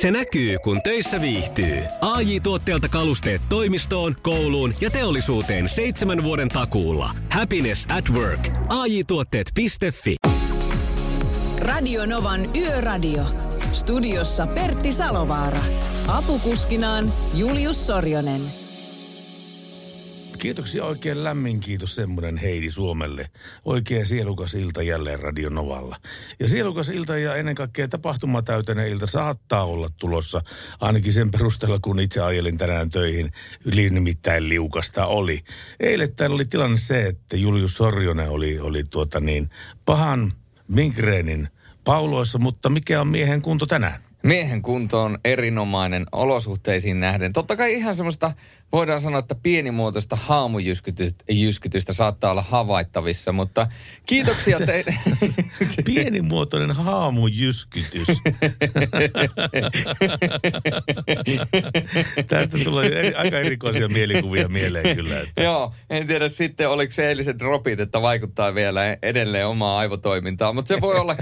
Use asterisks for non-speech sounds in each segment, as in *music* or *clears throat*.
Se näkyy, kun töissä viihtyy. ai tuotteelta kalusteet toimistoon, kouluun ja teollisuuteen seitsemän vuoden takuulla. Happiness at work. ai tuotteetfi Radio Novan Yöradio. Studiossa Pertti Salovaara. Apukuskinaan Julius Sorjonen. Kiitoksia oikein lämmin kiitos semmoinen Heidi Suomelle. Oikein sielukas ilta jälleen Radio Novalla. Ja sielukas ilta ja ennen kaikkea tapahtumatäyteinen ilta saattaa olla tulossa. Ainakin sen perusteella, kun itse ajelin tänään töihin. Yli nimittäin liukasta oli. Eilen täällä oli tilanne se, että Julius Sorjonen oli, oli tuota niin, pahan minkreenin pauloissa, mutta mikä on miehen kunto tänään? Miehen kunto on erinomainen olosuhteisiin nähden. Totta kai ihan semmoista voidaan sanoa, että pienimuotoista haamujyskytystä saattaa olla havaittavissa, mutta kiitoksia *laughs* teille. *laughs* Pienimuotoinen haamujyskytys. *laughs* Tästä tulee eri, aika erikoisia mielikuvia mieleen kyllä. Että. Joo, en tiedä sitten oliko se eiliset dropit, että vaikuttaa vielä edelleen omaa aivotoimintaa, mutta se voi olla.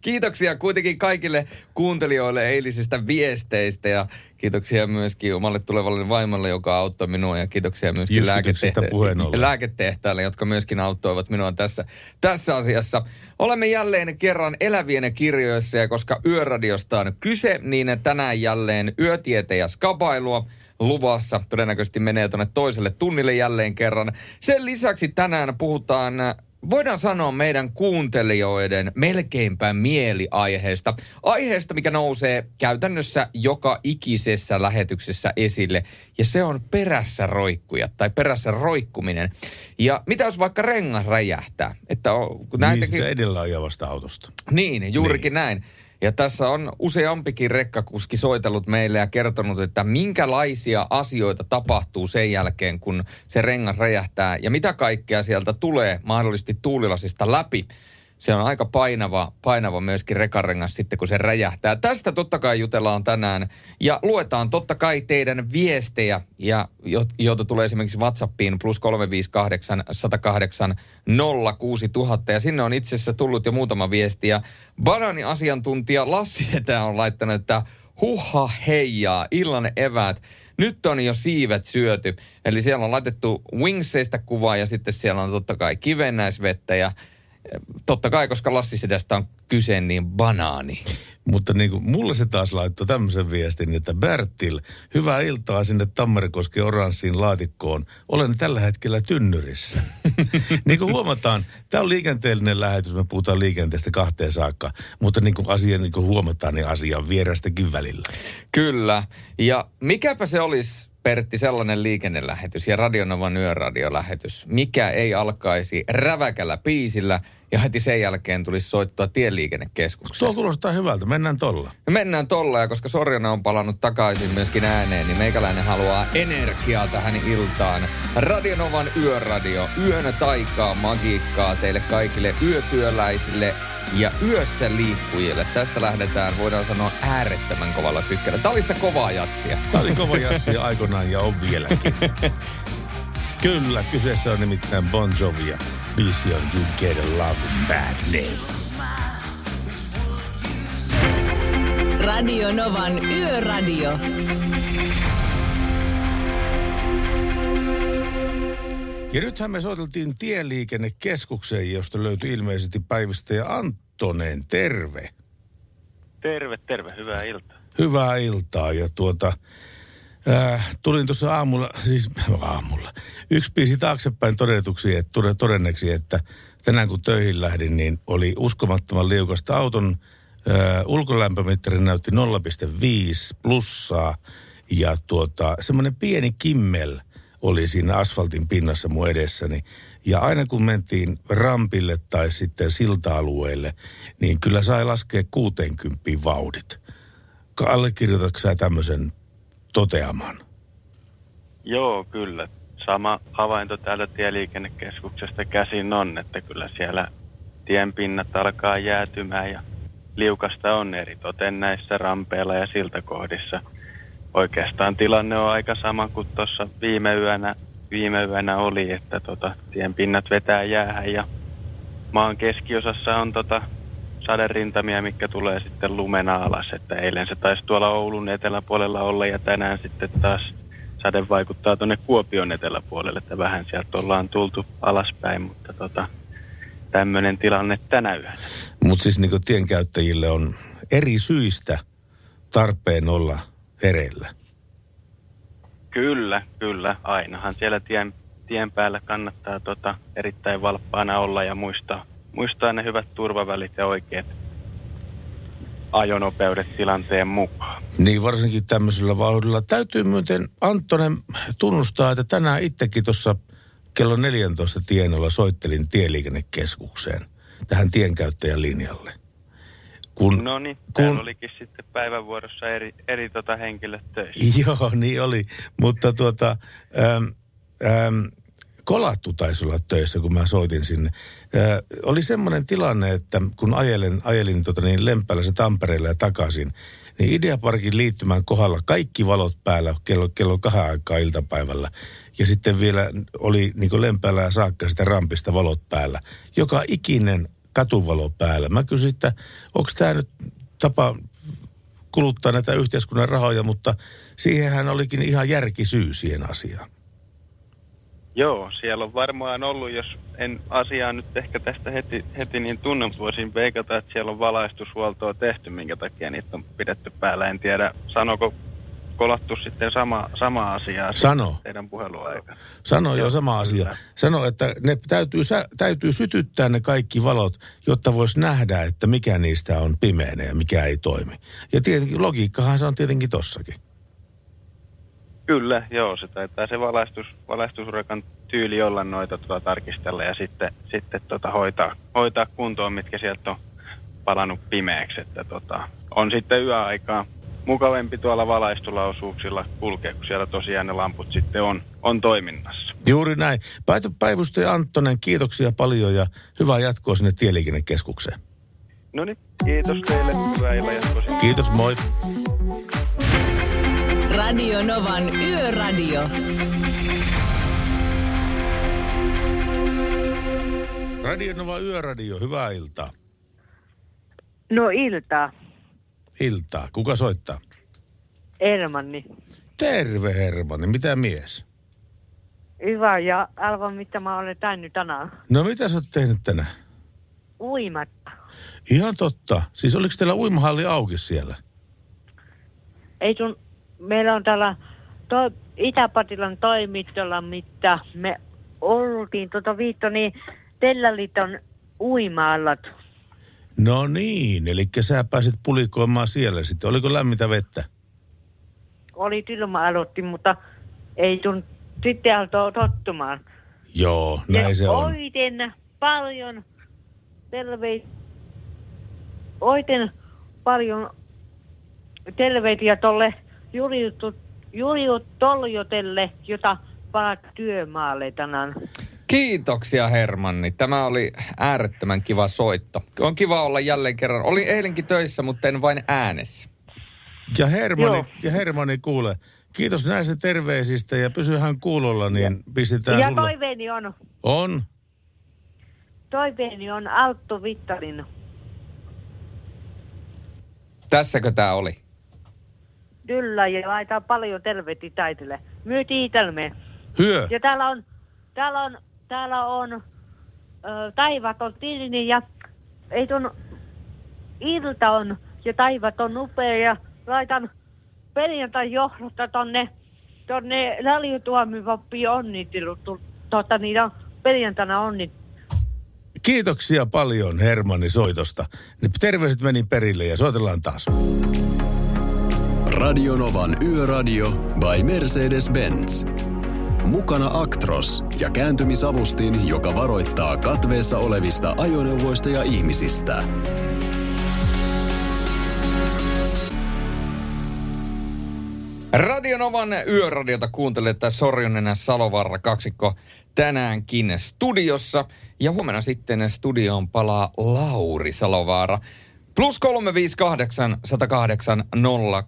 Kiitoksia kuitenkin kaikille kuuntelijoille eilisistä viesteistä ja Kiitoksia myöskin omalle tulevalle vaimolle, joka auttoi minua ja kiitoksia myöskin lääketehtä- lääketehtäille, jotka myöskin auttoivat minua tässä, tässä asiassa. Olemme jälleen kerran elävien kirjoissa ja koska Yöradiosta on kyse, niin tänään jälleen yötiete ja skabailua luvassa. Todennäköisesti menee tuonne toiselle tunnille jälleen kerran. Sen lisäksi tänään puhutaan voidaan sanoa meidän kuuntelijoiden melkeinpä mieliaiheesta. Aiheesta, mikä nousee käytännössä joka ikisessä lähetyksessä esille. Ja se on perässä roikkuja tai perässä roikkuminen. Ja mitä jos vaikka rengas räjähtää? Että on, kun Niistä edellä ajavasta autosta. Niin, juurikin niin. näin. Ja tässä on useampikin rekkakuski soitellut meille ja kertonut, että minkälaisia asioita tapahtuu sen jälkeen, kun se rengas räjähtää. Ja mitä kaikkea sieltä tulee mahdollisesti tuulilasista läpi se on aika painava, painava myöskin rekarengas sitten, kun se räjähtää. Tästä totta kai jutellaan tänään ja luetaan totta kai teidän viestejä, ja, joita tulee esimerkiksi WhatsAppiin plus 358 108 06000. Ja sinne on itse asiassa tullut jo muutama viesti. Ja banani-asiantuntija Lassi Setä on laittanut, että huha heijaa, illan eväät. Nyt on jo siivet syöty. Eli siellä on laitettu Wingseistä kuvaa ja sitten siellä on totta kai kivennäisvettä ja totta kai, koska Lassisedästä on kyse, niin banaani. Mutta niin kuin, mulle se taas laittoi tämmöisen viestin, että Bertil, hyvää iltaa sinne Tammerikosken oranssiin laatikkoon. Olen tällä hetkellä tynnyrissä. *laughs* niin kuin huomataan, tämä on liikenteellinen lähetys, me puhutaan liikenteestä kahteen saakka. Mutta niin kuin asia niin kuin huomataan, niin asia on vierästäkin välillä. Kyllä. Ja mikäpä se olisi Pertti, sellainen liikennelähetys ja Radionovan yöradiolähetys, mikä ei alkaisi räväkällä piisillä ja heti sen jälkeen tulisi soittaa tieliikennekeskukseen. Tuo kuulostaa hyvältä, mennään tolla. Ja mennään tolla ja koska Sorjana on palannut takaisin myöskin ääneen, niin meikäläinen haluaa energiaa tähän iltaan. Radionovan yöradio, yön taikaa, magiikkaa teille kaikille yötyöläisille ja yössä liikkujille. Tästä lähdetään, voidaan sanoa, äärettömän kovalla sykkeellä. Tämä oli sitä kovaa jatsia. Tämä oli kova jatsia aikoinaan ja on vieläkin. *laughs* Kyllä, kyseessä on nimittäin Bon Jovi ja biisi on You Get a Love Bad Name. Radio Novan Yöradio. Ja nythän me soiteltiin tieliikennekeskukseen, josta löytyi ilmeisesti päivystäjä Anttoneen. Terve. Terve, terve. Hyvää iltaa. Hyvää iltaa. Ja tuota, äh, tulin tuossa aamulla, siis *laughs* aamulla, yksi biisi taaksepäin todetuksi, että, todenneksi, että tänään kun töihin lähdin, niin oli uskomattoman liukasta auton äh, ulkolämpömittari näytti 0,5 plussaa ja tuota, semmoinen pieni kimmel – oli siinä asfaltin pinnassa mun edessäni. Ja aina kun mentiin rampille tai sitten silta-alueelle, niin kyllä sai laskea 60 vauhdit. Allekirjoitatko sä tämmöisen toteaman? Joo, kyllä. Sama havainto täältä tieliikennekeskuksesta käsin on, että kyllä siellä tienpinnat alkaa jäätymään ja liukasta on eri toten näissä rampeilla ja siltakohdissa – oikeastaan tilanne on aika sama kuin tuossa viime yönä, viime yönä oli, että tota, tien pinnat vetää jäähän ja maan keskiosassa on tota, saderintamia, mikä tulee sitten lumena alas. Että eilen se taisi tuolla Oulun eteläpuolella olla ja tänään sitten taas sade vaikuttaa tuonne Kuopion eteläpuolelle, että vähän sieltä ollaan tultu alaspäin, mutta tota, tämmöinen tilanne tänä yönä. Mutta siis niin tienkäyttäjille on eri syistä tarpeen olla hereillä. Kyllä, kyllä. Ainahan siellä tien, tien päällä kannattaa tota, erittäin valppaana olla ja muistaa, muistaa ne hyvät turvavälit ja oikeat ajonopeudet tilanteen mukaan. Niin, varsinkin tämmöisellä vauhdilla. Täytyy muuten Anttonen tunnustaa, että tänään itsekin tuossa kello 14 tienolla soittelin tieliikennekeskukseen tähän tienkäyttäjän linjalle. Kun, no niin, kun... olikin sitten päivävuorossa eri, eri tota henkilöt töissä. *laughs* Joo, niin oli. Mutta tuota, äm, äm, Kolattu taisi olla töissä, kun mä soitin sinne. Ää, oli semmoinen tilanne, että kun ajelin, ajelin tota niin, Lempäällä Tampereella ja takaisin, niin Ideaparkin liittymän kohdalla kaikki valot päällä kello, kello kahden aikaa iltapäivällä. Ja sitten vielä oli niin Lempäällä saakka sitä rampista valot päällä. Joka ikinen katuvalo päällä. Mä kysyin, että onko tämä nyt tapa kuluttaa näitä yhteiskunnan rahoja, mutta siihenhän olikin ihan järkisyy siihen asiaan. Joo, siellä on varmaan ollut, jos en asiaa nyt ehkä tästä heti, heti niin tunne, voisin veikata, että siellä on valaistushuoltoa tehty, minkä takia niitä on pidetty päällä. En tiedä, sanoko kolattu sitten sama, sama asia Sano. teidän puheluaika. Sano jo sama asia. Sano, että ne täytyy, täytyy sytyttää ne kaikki valot, jotta voisi nähdä, että mikä niistä on pimeänä ja mikä ei toimi. Ja tietenkin logiikkahan se on tietenkin tossakin. Kyllä, joo, se taitaa se valaistus, valaistusurakan tyyli olla noita tuota tarkistella ja sitten, sitten tota hoitaa, hoitaa kuntoon, mitkä sieltä on palannut pimeäksi. Että tota, on sitten yöaikaa mukavempi tuolla valaistulausuuksilla kulkea, kun siellä tosiaan ne lamput sitten on, on toiminnassa. Juuri näin. Päivystäjä Anttonen, kiitoksia paljon ja hyvää jatkoa sinne Tieliikennekeskukseen. No niin, kiitos teille. Hyvää illan jatkoa. Kiitos, moi. Radio Novan Yöradio. Radio Nova Yöradio, hyvää iltaa. No iltaa. Iltaa. Kuka soittaa? Hermanni. Terve Hermanni, mitä mies? Hyvä, ja arvo mitä mä olen tehnyt tänään. No mitä sä oot tehnyt tänään? Uimatta. Ihan totta. Siis oliko teillä uimahalli auki siellä? Ei sun meillä on täällä to, Itäpatilan toimistolla, mitä me oltiin tuota viitto, niin Tellaliton uimaallat. No niin, eli sä pääsit pulikoimaan siellä sitten. Oliko lämmintä vettä? Oli ilma aloitti, mutta ei tun sitten alto tottumaan. Joo, näin ja se on. Oiten paljon terveitä, oiten paljon terveitä tolle Juliut Toljotelle, jota palat työmaalle tänään. Kiitoksia Hermanni. Tämä oli äärettömän kiva soitto. On kiva olla jälleen kerran. Olin eilenkin töissä, mutta en vain äänessä. Ja Hermanni, ja Hermanni kuule, kiitos näistä terveisistä ja pysyhän kuulolla, niin ja, pistetään Ja sulle. toiveeni on. On? Toiveeni on Altto Vittarin. Tässäkö tämä oli? Kyllä, ja laitetaan paljon terveyttä taitille. Myytiin itelmeen. Hyö. Ja täällä on, täällä on, täällä on ö, taivat on tilini ja ei ton ilta on ja taivat on upea ja laitan perjantai johdosta tonne, tonne Läljutuomivoppiin onnittelut. Tota, niitä on perjantaina onnit. Kiitoksia paljon Hermanni soitosta. Terveiset meni perille ja soitellaan taas. Radionovan Yöradio by Mercedes-Benz. Mukana Actros ja kääntymisavustin, joka varoittaa katveessa olevista ajoneuvoista ja ihmisistä. Radionovan yöradiota kuuntelee että Sorjonen Salovaara kaksikko tänäänkin studiossa. Ja huomenna sitten studioon palaa Lauri Salovaara. Plus 358 108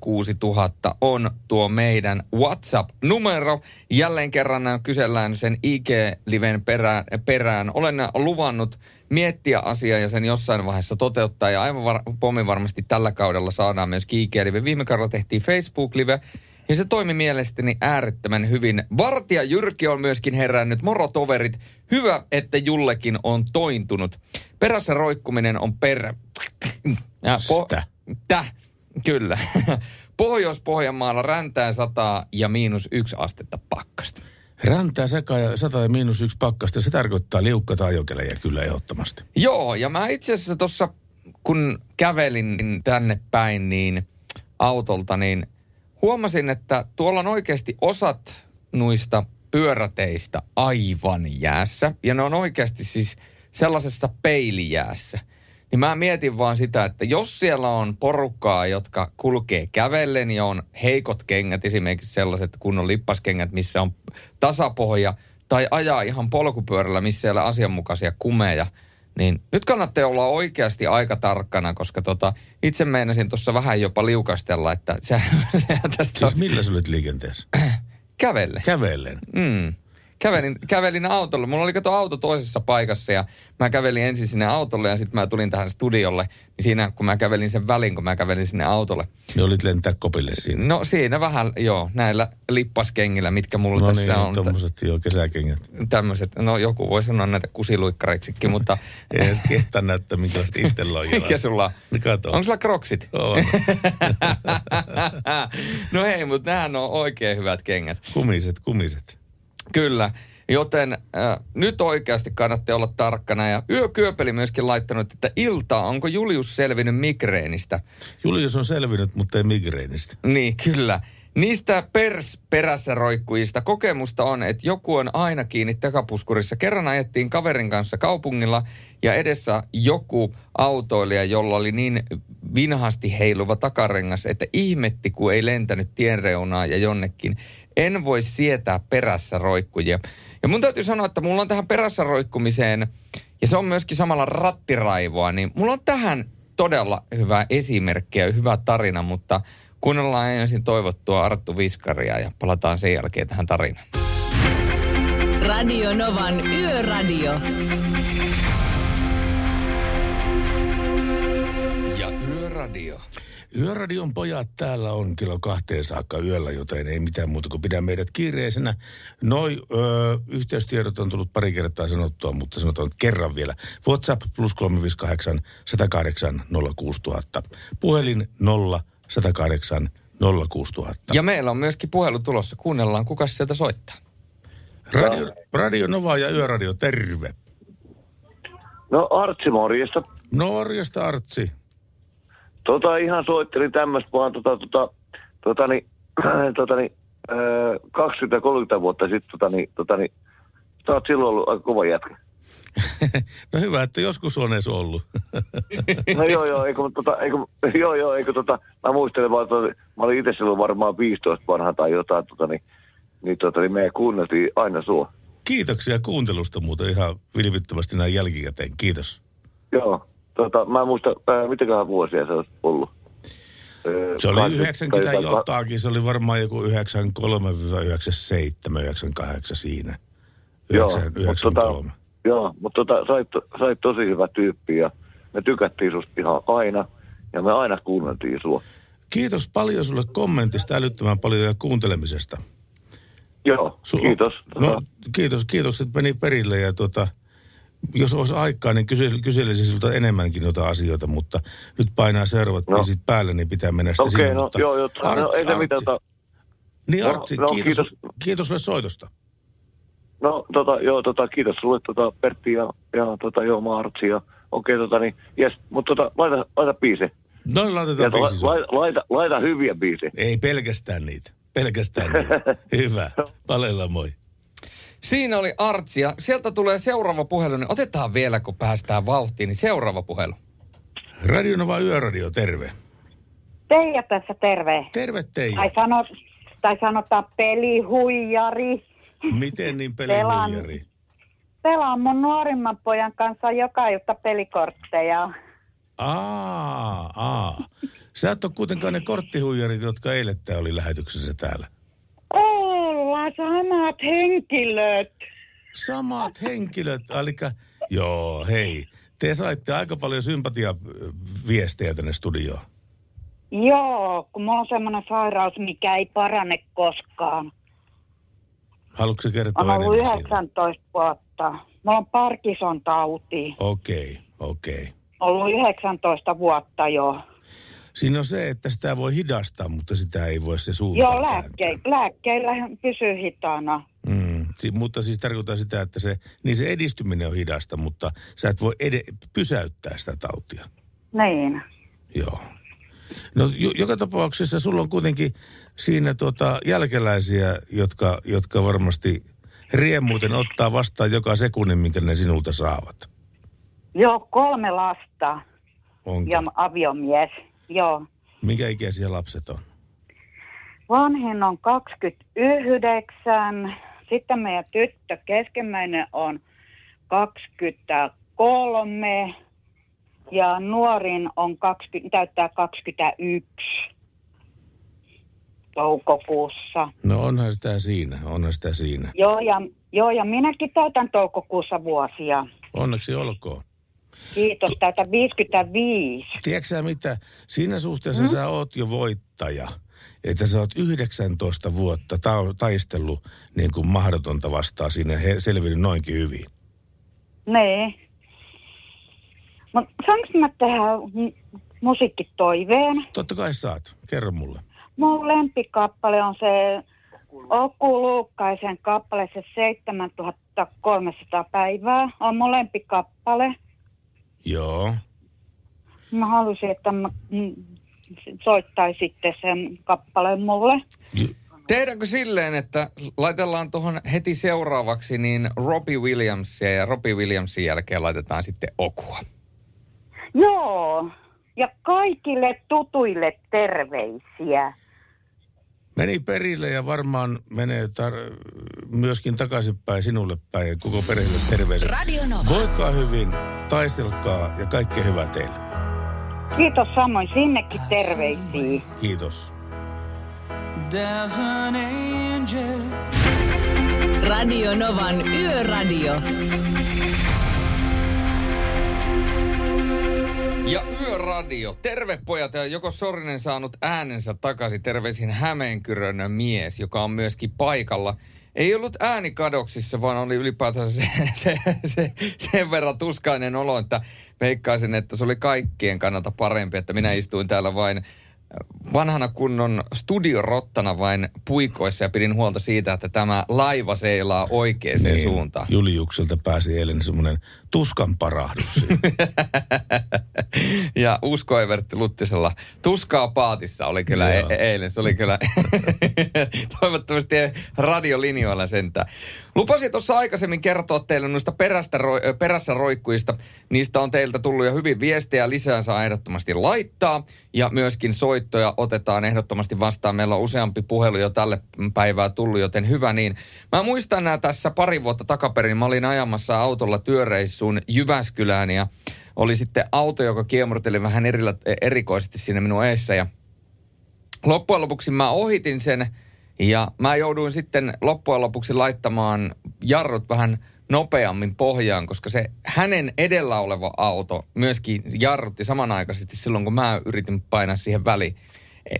06000 on tuo meidän WhatsApp-numero. Jälleen kerran kysellään sen IG-liven perään, perään. Olen luvannut miettiä asiaa ja sen jossain vaiheessa toteuttaa. Ja aivan var- pommin varmasti tällä kaudella saadaan myös Kiike Viime kaudella tehtiin Facebook-live ja se toimi mielestäni äärettömän hyvin. Vartija Jyrki on myöskin herännyt. Moro toverit. Hyvä, että Jullekin on tointunut. Perässä roikkuminen on per... Ja Stä. Täh, kyllä. *laughs* Pohjois-Pohjanmaalla räntää sataa ja miinus yksi astetta pakkasta. Räntää seka ja 100 ja miinus yksi pakkasta. Se tarkoittaa liukkaita ajokelejä kyllä ehdottomasti. Joo, ja mä itse asiassa tuossa, kun kävelin tänne päin niin autolta, niin huomasin, että tuolla on oikeasti osat nuista pyöräteistä aivan jäässä. Ja ne on oikeasti siis sellaisessa peilijäässä. Niin mä mietin vaan sitä, että jos siellä on porukkaa, jotka kulkee kävellen ja on heikot kengät, esimerkiksi sellaiset kunnon lippaskengät, missä on tasapohja, tai ajaa ihan polkupyörällä, missä ei ole asianmukaisia kumeja, niin nyt kannattaa olla oikeasti aika tarkkana, koska tota, itse meinasin tuossa vähän jopa liukastella, että *laughs* se, se tästä Siis millä sä olet liikenteessä? *clears throat* kävelle. Kävellen. Mm. Kävelin, kävelin autolla. Mulla oli kato auto toisessa paikassa ja mä kävelin ensin sinne autolle ja sitten mä tulin tähän studiolle. Niin siinä, kun mä kävelin sen välin, kun mä kävelin sinne autolle. Niin olit lentää kopille siinä. No siinä vähän, joo, näillä lippaskengillä, mitkä mulla No tässä niin, on. tommoset joo, kesäkengät. Tämmöiset, no joku voi sanoa näitä kusiluikkareiksikin, mutta *laughs* Ei edes kehtaa näyttää, minkälaista itsellä on mikä sulla on? Niin kato. Onko sulla kroksit? On. *laughs* *laughs* no hei, mutta nämähän on oikein hyvät kengät. Kumiset, kumiset. Kyllä. Joten äh, nyt oikeasti kannattaa olla tarkkana. Ja Yökyöpeli myöskin laittanut, että ilta, onko Julius selvinnyt migreenistä? Julius on selvinnyt, mutta ei migreenistä. Niin, kyllä. Niistä pers perässä roikkujista kokemusta on, että joku on aina kiinni takapuskurissa. Kerran ajettiin kaverin kanssa kaupungilla ja edessä joku autoilija, jolla oli niin vinhasti heiluva takarengas, että ihmetti, kun ei lentänyt tienreunaa ja jonnekin. En voi sietää perässä roikkujia. Ja mun täytyy sanoa, että mulla on tähän perässä roikkumiseen, ja se on myöskin samalla rattiraivoa, niin mulla on tähän todella hyvä esimerkki ja hyvä tarina, mutta kuunnellaan ensin toivottua Arttu Viskaria ja palataan sen jälkeen tähän tarinaan. Radio Novan Yöradio. Ja Yöradio. Yöradion pojat täällä on kello kahteen saakka yöllä, joten ei mitään muuta kuin pidä meidät kiireisenä. Noi ö, yhteystiedot on tullut pari kertaa sanottua, mutta sanotaan nyt kerran vielä. WhatsApp plus 358 108 06000. Puhelin 0 108 06000. Ja meillä on myöskin puhelu tulossa. Kuunnellaan, kuka sieltä soittaa. Radio, Radio Nova ja Yöradio, terve. No Artsi, morjesta. Norjasta Artsi. Tota ihan soittelin tämmöistä vaan tota, tota, tota, niin, *clears throat* tota, niin, äh, 20-30 vuotta sitten, tota, niin, tota, niin, sä oot silloin ollut aika kova jätkä. *laughs* no hyvä, että joskus on edes ollut. *laughs* No joo, joo, eikö, tota, eikö, *laughs* joo, joo, eikö, tota, mä muistelen vaan, että mä olin itse silloin varmaan 15 vanha tai jotain, tota, niin, niin, tota, niin me kuunneltiin aina sua. Kiitoksia kuuntelusta muuten ihan vilpittömästi näin jälkikäteen. Kiitos. Joo, tota, mä en muista, äh, mitäköhän vuosia se olisi ollut. Öö, Se oli 80 90 tai jotain- jotakin, se oli varmaan joku 93, 97, 98 siinä. Joo, 9, mutta 93. tota, joo, mutta tota, sait, sait tosi hyvä tyyppi ja me tykättiin susta ihan aina ja me aina kuunneltiin sua. Kiitos paljon sulle kommentista, älyttömän paljon ja kuuntelemisesta. Joo, Su- kiitos. No, Tota, kiitos, kiitokset meni perille ja tuota, jos olisi aikaa, niin kysel, kyselisin sinulta enemmänkin noita asioita, mutta nyt painaa seuraavat No. biisit päälle, niin pitää mennä sitten Okei, sinne. no mutta joo, joo, no, ei se mitään. Tota, Niin No, Artsi, no, kiitos, kiitos. kiitos. kiitos sulle soitosta. no tota, joo, tota, kiitos sulle tota, Pertti ja, ja tota, joo, Martsi ja okei, tota, niin, jes, mutta tota, laita, laita biise. No Ja laitetaan to, biisi sulle. laita, laita, laita hyviä biisejä. Ei pelkästään niitä. Pelkästään niitä. *laughs* Hyvä. Palella moi. Siinä oli Artsi ja sieltä tulee seuraava puhelu, niin otetaan vielä, kun päästään vauhtiin, niin seuraava puhelu. Radio Nova Yöradio, terve. Teija tässä terve. Terve Teija. Tai, sanot, tai sanotaan pelihuijari. Miten niin *laughs* Pelaan. pelihuijari? Pelaan mun nuorimman pojan kanssa joka ilta pelikortteja. Aa, aa. Sä et ole kuitenkaan ne korttihuijarit, jotka eilettä oli lähetyksessä täällä. Samat henkilöt. Samat henkilöt, eli joo, hei. te saitte aika paljon sympatiaviestejä tänne studioon. Joo, kun mulla on semmoinen sairaus, mikä ei parane koskaan. Haluatko kertoa On ollut enemmän siitä? 19 vuotta. Mulla on Parkinson tauti. Okei, okei. Ollut 19 vuotta jo. Siinä on se, että sitä voi hidastaa, mutta sitä ei voi se suuntaan Joo, lääkke, lääkkeillä pysyy hitaana. Mm, si- mutta siis tarkoittaa sitä, että se, niin se edistyminen on hidasta, mutta sä et voi ed- pysäyttää sitä tautia. Niin. Joo. No jo, joka tapauksessa sulla on kuitenkin siinä tuota jälkeläisiä, jotka, jotka varmasti riemuuten ottaa vastaan joka sekunnin, minkä ne sinulta saavat. Joo, kolme lasta Onko? ja aviomies. Joo. Minkä ikäisiä lapset on? Vanhin on 29, sitten meidän tyttö keskimmäinen on 23 ja nuorin on 20, täyttää 21 toukokuussa. No onhan sitä siinä, onhan sitä siinä. Joo ja, joo, ja minäkin täytän toukokuussa vuosia. Onneksi olkoon. Kiitos, täytän 55. Tiedätkö sä mitä? Siinä suhteessa mm. sä oot jo voittaja. Että sä oot 19 vuotta ta- taistellut niin kuin mahdotonta vastaan siinä he- selvinnyt noinkin hyvin. Niin. Mutta saanko mä tehdä mu- musiikkitoiveen? Totta kai saat. Kerro mulle. Mun lempikappale on se Oku Luukkaisen kappale, se 7300 päivää. On mun lempikappale. Joo. Mä haluaisin, että mä mm, soittaisitte sen kappaleen mulle. J- Tehdäänkö silleen, että laitellaan tuohon heti seuraavaksi niin Robbie Williamsia ja Robbie Williamsin jälkeen laitetaan sitten Okua. Joo. Ja kaikille tutuille terveisiä. Meni perille ja varmaan menee tar- myöskin takaisinpäin sinulle päin ja koko perheelle terveiset. Radio Nova. Voikaa hyvin, taistelkaa ja kaikkea hyvää teille. Kiitos samoin sinnekin terveisiä. Kiitos. There's an angel Radio Novan Yöradio. Ja Yöradio. Terve pojat ja joko Sorinen saanut äänensä takaisin. Terveisin Hämeenkyrön mies, joka on myöskin paikalla. Ei ollut ääni kadoksissa, vaan oli ylipäätään se, *laughs* se, se, sen verran tuskainen olo, että veikkaisin, että se oli kaikkien kannalta parempi, että minä istuin täällä vain vanhana kunnon studiorottana vain puikoissa ja pidin huolta siitä, että tämä laiva seilaa oikeaan niin. suuntaan. Juliukselta pääsi eilen semmoinen tuskan parahdus. *laughs* ja Usko Evertti Luttisella tuskaa paatissa oli kyllä e- eilen. Se oli kyllä *laughs* toivottavasti radiolinjoilla sentään. Lupasin tuossa aikaisemmin kertoa teille noista perästä, roi- ö, perässä roikkuista. Niistä on teiltä tullut jo hyvin viestejä. Lisää saa ehdottomasti laittaa. Ja myöskin soittoja otetaan ehdottomasti vastaan. Meillä on useampi puhelu jo tälle päivää tullut, joten hyvä niin. Mä muistan nämä tässä pari vuotta takaperin. Mä olin ajamassa autolla työreissuun Jyväskylään ja oli sitten auto, joka kiemurteli vähän erillä, erikoisesti siinä minun eessä ja loppujen lopuksi mä ohitin sen ja mä jouduin sitten loppujen lopuksi laittamaan jarrut vähän nopeammin pohjaan, koska se hänen edellä oleva auto myöskin jarrutti samanaikaisesti silloin, kun mä yritin painaa siihen väliin.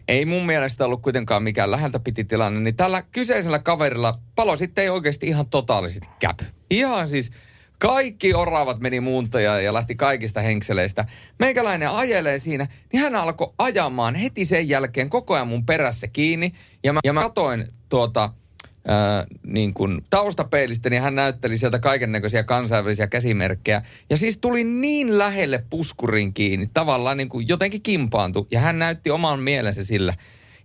Ei mun mielestä ollut kuitenkaan mikään läheltä piti tilanne, niin tällä kyseisellä kaverilla palo sitten ei oikeasti ihan totaalisesti käpy. Ihan siis kaikki oravat meni muuntoja ja lähti kaikista henkseleistä. Meikäläinen ajelee siinä, niin hän alkoi ajamaan heti sen jälkeen koko ajan mun perässä kiinni. Ja mä, ja mä katoin tuota, ää, niin kuin taustapeilistä, niin hän näytteli sieltä kaiken näköisiä kansainvälisiä käsimerkkejä. Ja siis tuli niin lähelle puskurin kiinni, tavallaan niin kuin jotenkin kimpaantui. Ja hän näytti oman mielensä sillä.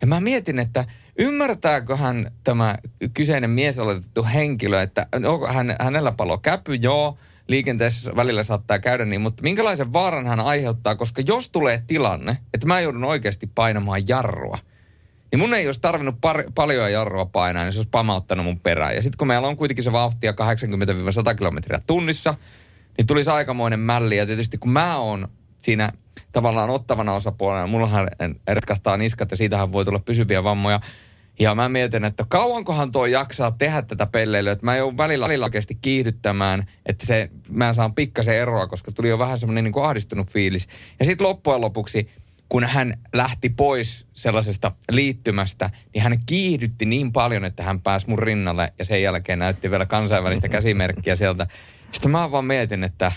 Ja mä mietin, että ymmärtääkö hän tämä kyseinen mies oletettu henkilö, että onko hän, hänellä palo käpy, joo, liikenteessä välillä saattaa käydä niin, mutta minkälaisen vaaran hän aiheuttaa, koska jos tulee tilanne, että mä joudun oikeasti painamaan jarrua, niin mun ei olisi tarvinnut par- paljon jarrua painaa, niin se olisi pamauttanut mun perään. Ja sitten kun meillä on kuitenkin se vauhtia 80-100 kilometriä tunnissa, niin tulisi aikamoinen mälli. Ja tietysti kun mä oon siinä tavallaan ottavana osapuolena, mullahan retkahtaa niskat ja siitähän voi tulla pysyviä vammoja. Ja mä mietin, että kauankohan tuo jaksaa tehdä tätä pelleilyä, että mä joudun välillä, välillä oikeasti kiihdyttämään, että se, mä saan pikkasen eroa, koska tuli jo vähän semmoinen niin ahdistunut fiilis. Ja sitten loppujen lopuksi, kun hän lähti pois sellaisesta liittymästä, niin hän kiihdytti niin paljon, että hän pääsi mun rinnalle ja sen jälkeen näytti vielä kansainvälistä käsimerkkiä sieltä. Sitten mä vaan mietin, että,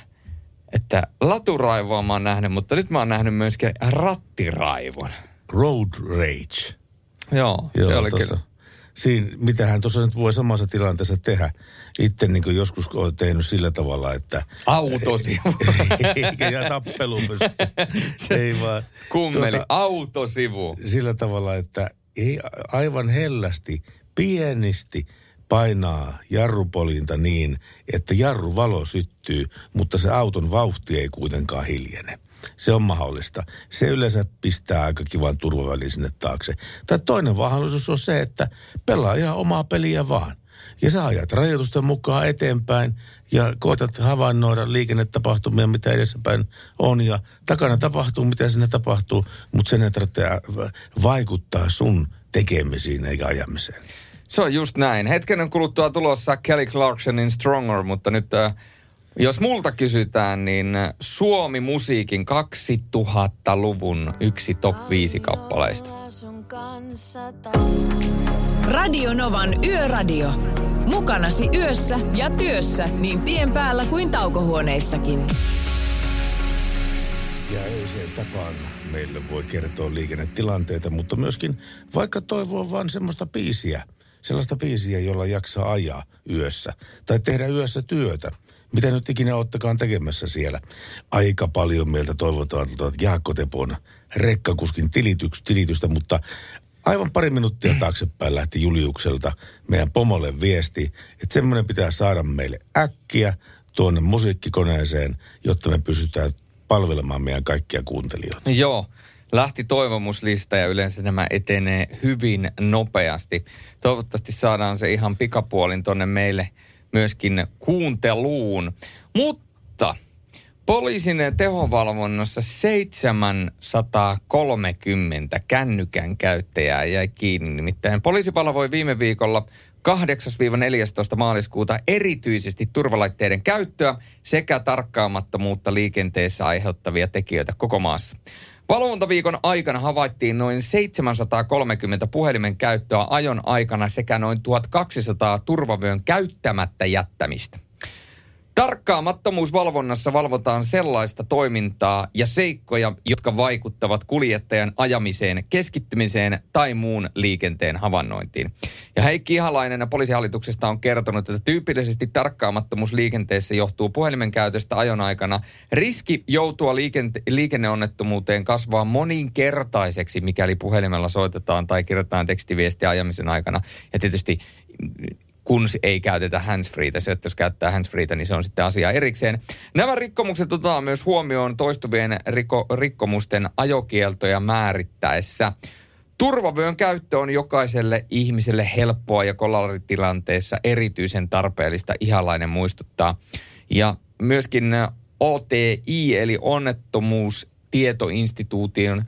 että laturaivoa mä oon nähnyt, mutta nyt mä oon nähnyt myöskin rattiraivon. Road rage. Joo, Joo se oli tossa, kyllä. Siinä, mitähän tuossa nyt voi samassa tilanteessa tehdä. Itse niin joskus olen tehnyt sillä tavalla, että... Autosivu. *laughs* Eikä ja tappelu *laughs* Ei vaan. Kummeli, tuota, autosivu. Sillä tavalla, että ei aivan hellästi, pienisti painaa jarrupolinta niin, että jarruvalo syttyy, mutta se auton vauhti ei kuitenkaan hiljene. Se on mahdollista. Se yleensä pistää aika kivan turvavälin sinne taakse. Tai toinen mahdollisuus on se, että pelaa ihan omaa peliä vaan. Ja sä ajat rajoitusten mukaan eteenpäin ja koetat havainnoida liikennetapahtumia, mitä edessäpäin on. Ja takana tapahtuu, mitä sinne tapahtuu, mutta sen ei tarvitse vaikuttaa sun tekemisiin eikä ajamiseen. Se on just näin. Hetken kuluttua tulossa Kelly Clarksonin Stronger, mutta nyt äh, jos multa kysytään, niin Suomi-musiikin 2000-luvun yksi top 5 kappaleista. Radio Novan Yöradio. Mukanasi yössä ja työssä niin tien päällä kuin taukohuoneissakin. Ja öiseen tapaan meille voi kertoa liikennetilanteita, mutta myöskin vaikka toivoa vain semmoista biisiä, sellaista biisiä, jolla jaksaa ajaa yössä tai tehdä yössä työtä mitä nyt ikinä ottakaan tekemässä siellä. Aika paljon meiltä toivotaan tuota Jaakko Tepon rekkakuskin tilityks, tilitystä, mutta aivan pari minuuttia taaksepäin lähti Juliukselta meidän pomolle viesti, että semmoinen pitää saada meille äkkiä tuonne musiikkikoneeseen, jotta me pystytään palvelemaan meidän kaikkia kuuntelijoita. Joo, lähti toivomuslista ja yleensä nämä etenee hyvin nopeasti. Toivottavasti saadaan se ihan pikapuolin tonne meille – myöskin kuunteluun. Mutta poliisin tehovalvonnassa 730 kännykän käyttäjää jäi kiinni. Nimittäin poliisi voi viime viikolla 8-14 maaliskuuta erityisesti turvalaitteiden käyttöä sekä tarkkaamattomuutta liikenteessä aiheuttavia tekijöitä koko maassa. Valvontaviikon aikana havaittiin noin 730 puhelimen käyttöä ajon aikana sekä noin 1200 turvavyön käyttämättä jättämistä. Tarkkaamattomuusvalvonnassa valvotaan sellaista toimintaa ja seikkoja, jotka vaikuttavat kuljettajan ajamiseen, keskittymiseen tai muun liikenteen havainnointiin. Ja Heikki Ihalainen poliisihallituksesta on kertonut, että tyypillisesti tarkkaamattomuus liikenteessä johtuu puhelimen käytöstä ajon aikana. Riski joutua liikente- liikenneonnettomuuteen kasvaa moninkertaiseksi, mikäli puhelimella soitetaan tai kirjoitetaan tekstiviestiä ajamisen aikana. Ja tietysti kun ei käytetä handsfreetä. Se, että jos käyttää handsfreetä, niin se on sitten asia erikseen. Nämä rikkomukset otetaan myös huomioon toistuvien riko, rikkomusten ajokieltoja määrittäessä. Turvavyön käyttö on jokaiselle ihmiselle helppoa ja kolaritilanteessa erityisen tarpeellista, ihalainen muistuttaa. Ja myöskin OTI eli onnettomuustietoinstituution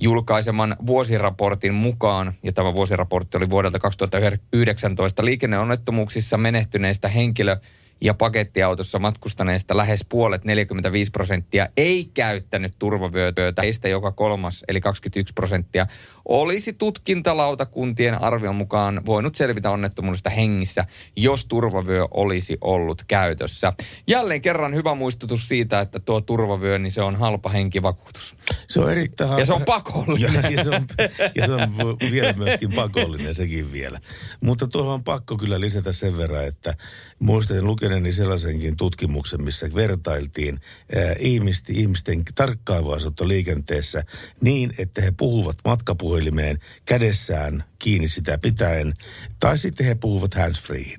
julkaiseman vuosiraportin mukaan, ja tämä vuosiraportti oli vuodelta 2019, liikenneonnettomuuksissa menehtyneistä henkilö- ja pakettiautossa matkustaneista lähes puolet, 45 prosenttia, ei käyttänyt turvavyötä. Heistä joka kolmas, eli 21 prosenttia, olisi tutkintalautakuntien arvion mukaan voinut selvitä onnettomuudesta hengissä, jos turvavyö olisi ollut käytössä. Jälleen kerran hyvä muistutus siitä, että tuo turvavyö, niin se on halpa henkivakuutus. Se on erittäin halpa. Ja se on pakollinen. Ja, ja, se, on, ja se on vielä myöskin pakollinen sekin vielä. Mutta tuohon on pakko kyllä lisätä sen verran, että muistan lukeneeni sellaisenkin tutkimuksen, missä vertailtiin ää, ihmisten, ihmisten tarkkaavaisuutta liikenteessä niin, että he puhuvat matkapuhelimella puhelimeen kädessään kiinni sitä pitäen, tai sitten he puhuvat handsfreehin.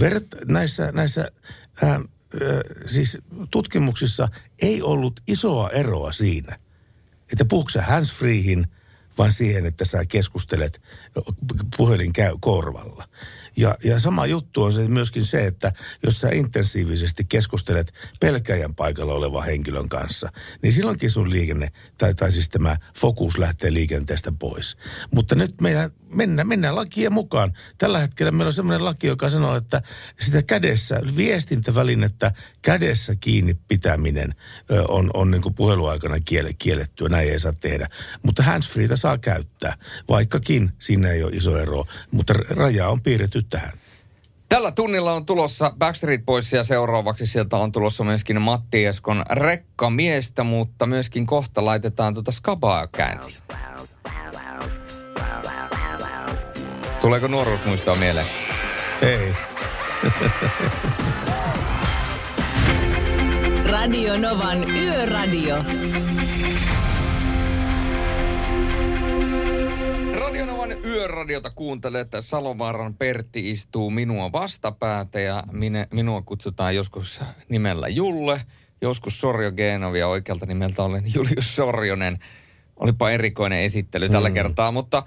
Vert, näissä näissä äh, äh, siis tutkimuksissa ei ollut isoa eroa siinä, että puhuuko sä handsfreehin vaan siihen, että sä keskustelet puhelin käy korvalla. Ja, ja sama juttu on se myöskin se, että jos sä intensiivisesti keskustelet pelkäjän paikalla olevan henkilön kanssa, niin silloinkin sun liikenne, tai, tai siis tämä fokus lähtee liikenteestä pois. Mutta nyt meidän mennään, mennään lakia mukaan. Tällä hetkellä meillä on sellainen laki, joka sanoo, että sitä kädessä, viestintävälinettä kädessä kiinni pitäminen on, on niin puheluaikana kiele, kiellettyä. Näin ei saa tehdä. Mutta handsfreeta saa käyttää, vaikkakin siinä ei ole iso ero. Mutta raja on piirretty tähän. Tällä tunnilla on tulossa Backstreet Boysia seuraavaksi. Sieltä on tulossa myöskin Matti Eskon rekkamiestä, mutta myöskin kohta laitetaan tuota skabaa käyntiin. Tuleeko nuoruusmuistoa mieleen? Ei. *laughs* Radio Novan Yöradio. Radionovan yöradiota kuuntelee, että Salovaaran Pertti istuu minua vastapäätä ja mine, minua kutsutaan joskus nimellä Julle, joskus Sorjo Genovia oikealta nimeltä olen Julius Sorjonen. Olipa erikoinen esittely tällä mm. kertaa, mutta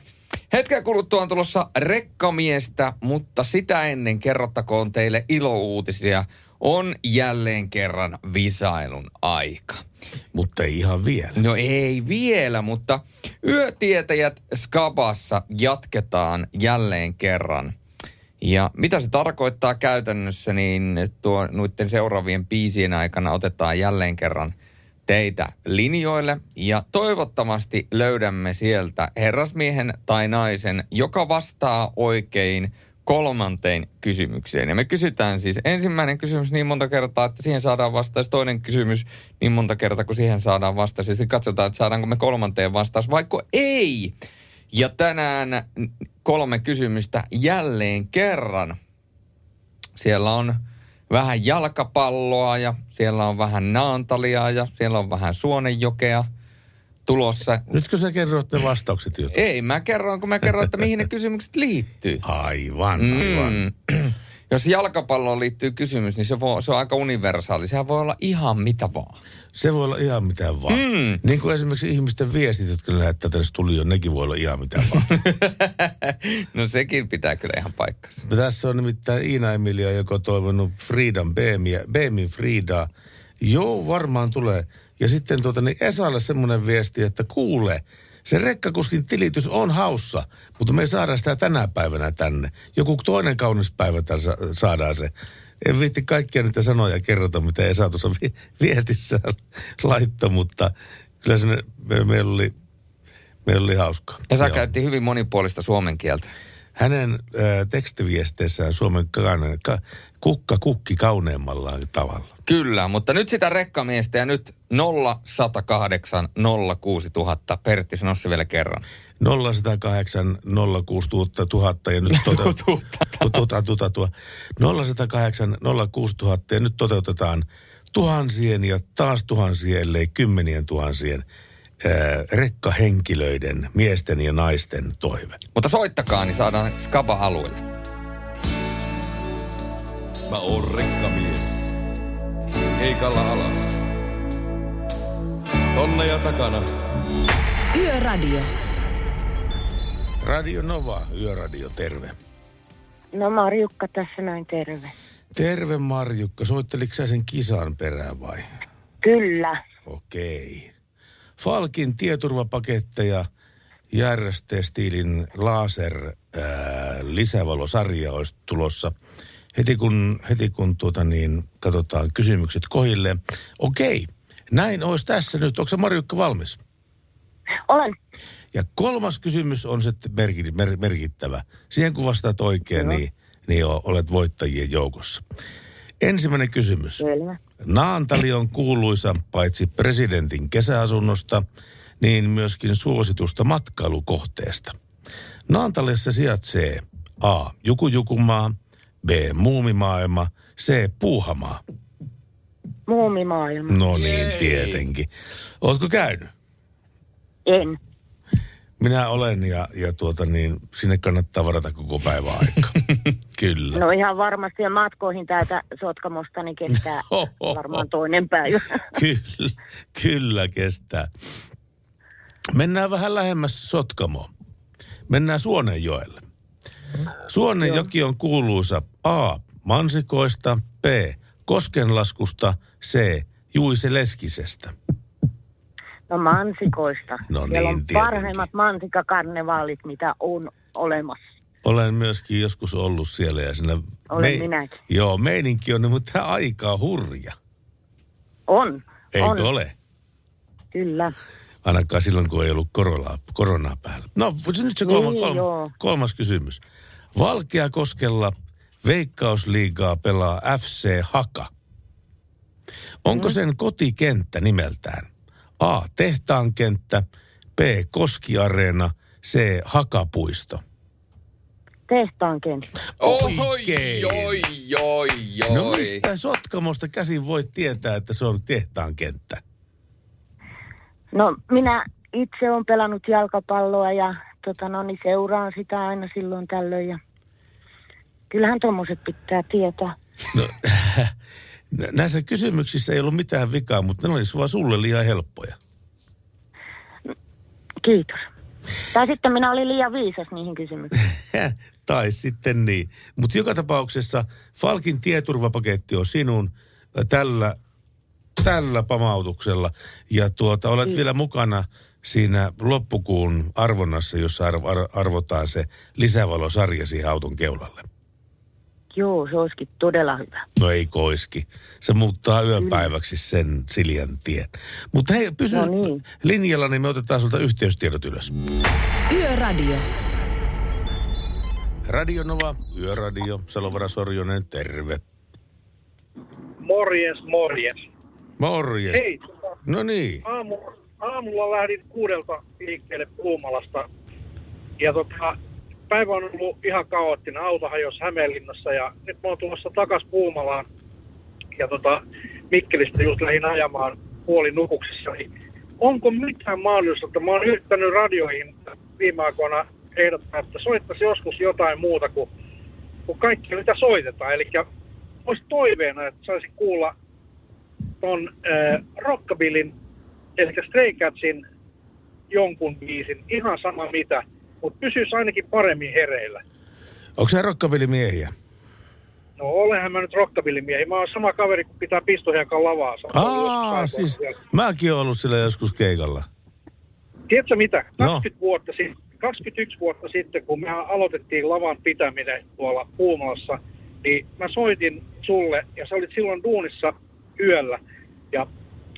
hetken kuluttua on tulossa rekkamiestä, mutta sitä ennen kerrottakoon teille ilouutisia. On jälleen kerran visailun aika. Mutta ei ihan vielä. No ei vielä, mutta yötietäjät Skabassa jatketaan jälleen kerran. Ja mitä se tarkoittaa käytännössä, niin tuo, noiden seuraavien biisien aikana otetaan jälleen kerran teitä linjoille ja toivottavasti löydämme sieltä herrasmiehen tai naisen, joka vastaa oikein kolmanteen kysymykseen. Ja me kysytään siis ensimmäinen kysymys niin monta kertaa, että siihen saadaan vastaus. Toinen kysymys niin monta kertaa, kun siihen saadaan vastaus. Ja sitten katsotaan, että saadaanko me kolmanteen vastaus, vaikka ei. Ja tänään kolme kysymystä jälleen kerran. Siellä on vähän jalkapalloa ja siellä on vähän naantalia ja siellä on vähän suonenjokea tulossa. Nytkö sä kerroit ne vastaukset jo? Ei, mä kerron, kun mä kerron, että mihin ne kysymykset liittyy. Aivan, aivan. Mm. Jos jalkapalloon liittyy kysymys, niin se, voi, se on aika universaali. Sehän voi olla ihan mitä vaan. Se voi olla ihan mitä vaan. Mm. Niin kuin esimerkiksi ihmisten viestit, jotka lähettää tänne studioon, nekin voi olla ihan mitä vaan. *laughs* no sekin pitää kyllä ihan paikkansa. Tässä on nimittäin Iina Emilia, joka on toivonut Friidan Beemiä, Beemin Friidaa. Joo, varmaan tulee. Ja sitten tuota, niin Esalle semmoinen viesti, että kuule, se rekkakuskin tilitys on haussa, mutta me ei saada sitä tänä päivänä tänne. Joku toinen kaunis päivä tämän sa- saadaan se. En viitti kaikkia niitä sanoja kerrota, mitä Esa tuossa vi- viestissä laittoi, mutta kyllä se me, me, meillä, oli, meillä oli hauskaa. Esa Joo. käytti hyvin monipuolista suomen kieltä. Hänen äh, tekstiviesteissään Suomen kaune, ka, kukka kukki kauneimmalla tavalla. Kyllä, mutta nyt sitä rekkamiestä ja nyt 0108 06000. Pertti, sano se vielä kerran. 0108 06 000 ja nyt *laughs* toteutetaan. tuota, tuota, tuo. 0108 06 000 ja nyt toteutetaan tuhansien ja taas tuhansien, ellei kymmenien tuhansien ää, rekkahenkilöiden, miesten ja naisten toive. Mutta soittakaa, niin saadaan skaba alueelle. Mä oon rekkamies. Keikalla alas. Tonne ja takana. Yöradio. Radio Nova, Yöradio, terve. No Marjukka tässä näin terve. Terve Marjukka, soitteliko sä sen kisan perään vai? Kyllä. Okei. Falkin tieturvapaketteja järjesteestiilin laser ää, lisävalosarja olisi tulossa heti kun, heti kun tuota niin, katsotaan kysymykset kohille. Okei, näin olisi tässä nyt. Onko se Marjukka valmis? Olen. Ja kolmas kysymys on sitten merki, mer, merkittävä. Siihen kun vastaat oikein, niin, niin o- olet voittajien joukossa. Ensimmäinen kysymys. Selvä. Naantali on kuuluisa paitsi presidentin kesäasunnosta, niin myöskin suositusta matkailukohteesta. Naantalissa sijaitsee A. Jukujukumaa, B. Muumimaailma, C. Puuhamaa. Muumimaailma. No niin, tietenkin. Ootko käynyt? En. Minä olen ja, ja tuota niin, sinne kannattaa varata koko päivä aika. *laughs* Kyllä. No ihan varmasti ja matkoihin täältä Sotkamosta niin kestää *laughs* varmaan toinen päivä. *laughs* Kyllä, kyllä kestää. Mennään vähän lähemmäs Sotkamoa. Mennään Suonenjoelle. Suonenjoki on kuuluisa A. Mansikoista, B. Koskenlaskusta, C. Juise Leskisestä. No mansikoista. No Siellä niin, on tietenkin. parhaimmat mansikakarnevaalit, mitä on olemassa. Olen myöskin joskus ollut siellä ja siinä... Olen minäkin. Joo, meininki on, mutta aika hurja. On. Eikö on. ole? Kyllä. Ainakaan silloin, kun ei ollut koronaa, koronaa päällä. No, nyt se kolmas, Niin, kolmas, kolmas kysymys. Valkeakoskella Veikkausliigaa pelaa FC Haka. Onko Mm. sen kotikenttä nimeltään A. Tehtaankenttä, B. Koskiareena, C. Hakapuisto? Tehtaan kenttä. Oikein. Oi, oi, oi. No mistä Sotkamosta käsin voit tietää, että se on tehtaankenttä? No minä itse olen pelannut jalkapalloa ja tota, no, niin seuraan sitä aina silloin tällöin. Ja kyllähän tuommoiset pitää tietää. No, *laughs* näissä kysymyksissä ei ollut mitään vikaa, mutta ne olisi vaan sulle liian helppoja. Kiitos. Tai sitten minä olin liian viisas niihin kysymyksiin. *laughs* tai sitten niin. Mutta joka tapauksessa Falkin tieturvapaketti on sinun tällä, tällä pamautuksella. Ja tuota, olet Kiitos. vielä mukana siinä loppukuun arvonnassa, jossa arv- ar- arvotaan se lisävalosarja siihen auton keulalle. Joo, se olisikin todella hyvä. No ei koiski. Se muuttaa yöpäiväksi sen Siljan tien. Mutta hei, pysy No niin. linjalla, niin me otetaan sulta yhteystiedot ylös. Yöradio. Radio Nova, Yöradio, Salovara Sorjonen, terve. Morjes, morjes. Morjes. Hei, tota, No niin. aamu, aamulla lähdin kuudelta liikkeelle Puumalasta. Ja tota, päivä on ollut ihan kaoottinen. Auto hajosi Hämeenlinnassa ja nyt mä oon tulossa takas Puumalaan. Ja tota, Mikkelistä just lähdin ajamaan puolin nukuksessa. Niin onko mitään mahdollisuutta? Mä oon yrittänyt radioihin viime aikoina ehdottaa, että soittaisi joskus jotain muuta kuin, kuin kaikki, mitä soitetaan. Eli olisi toiveena, että saisin kuulla ton äh, Rockabillin, eli Stray Catsin jonkun biisin, ihan sama mitä, mutta pysyisi ainakin paremmin hereillä. Onko se rockabilly-miehiä? No olenhan mä nyt rockabillimiehi. Mä oon sama kaveri, kun pitää pistohiekan lavaa. Aa, siis siellä. mäkin oon ollut sillä joskus keikalla. Tiedätkö mitä? No. 20 vuotta sitten, 21 vuotta sitten, kun me aloitettiin lavan pitäminen tuolla Puumalassa, niin mä soitin sulle, ja sä olit silloin duunissa yöllä, ja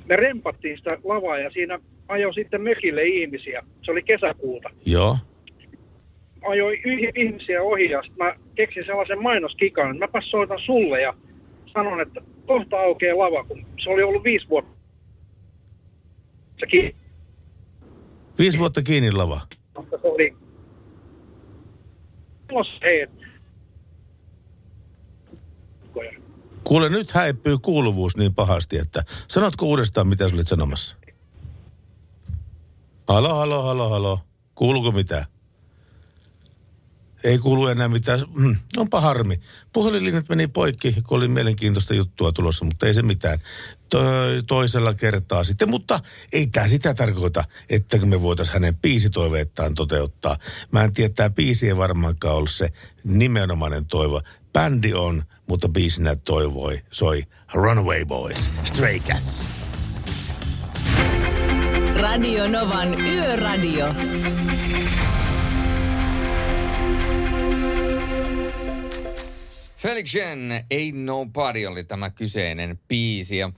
me rempattiin sitä lavaa, ja siinä ajoi sitten mökille ihmisiä. Se oli kesäkuuta. Joo. Ajoi ihmisiä ohi, ja mä keksin sellaisen mainoskikan, että mäpä soitan sulle, ja sanon, että kohta aukeaa lava, kun se oli ollut viisi vuotta. Se ki- Viisi vuotta kiinni lava. se oli... Kuule, nyt häipyy kuuluvuus niin pahasti, että sanotko uudestaan, mitä sä olit sanomassa? Halo, halo, halo, halo. Kuuluuko mitään? Ei kuulu enää mitään. Hmm, onpa harmi. Puhelinlinjat meni poikki, kun oli mielenkiintoista juttua tulossa, mutta ei se mitään. To- toisella kertaa sitten, mutta ei tämä sitä tarkoita, että me voitaisiin hänen biisitoiveettaan toteuttaa. Mä en tiedä, että tämä biisi ei varmaankaan ollut se nimenomainen toivo. Bändi on, mutta biisinä toivoi, soi Runaway Boys, Stray Cats. Radio Novan Yöradio. Felix Jen, Ain't Nobody oli tämä kyseinen biisi. Ja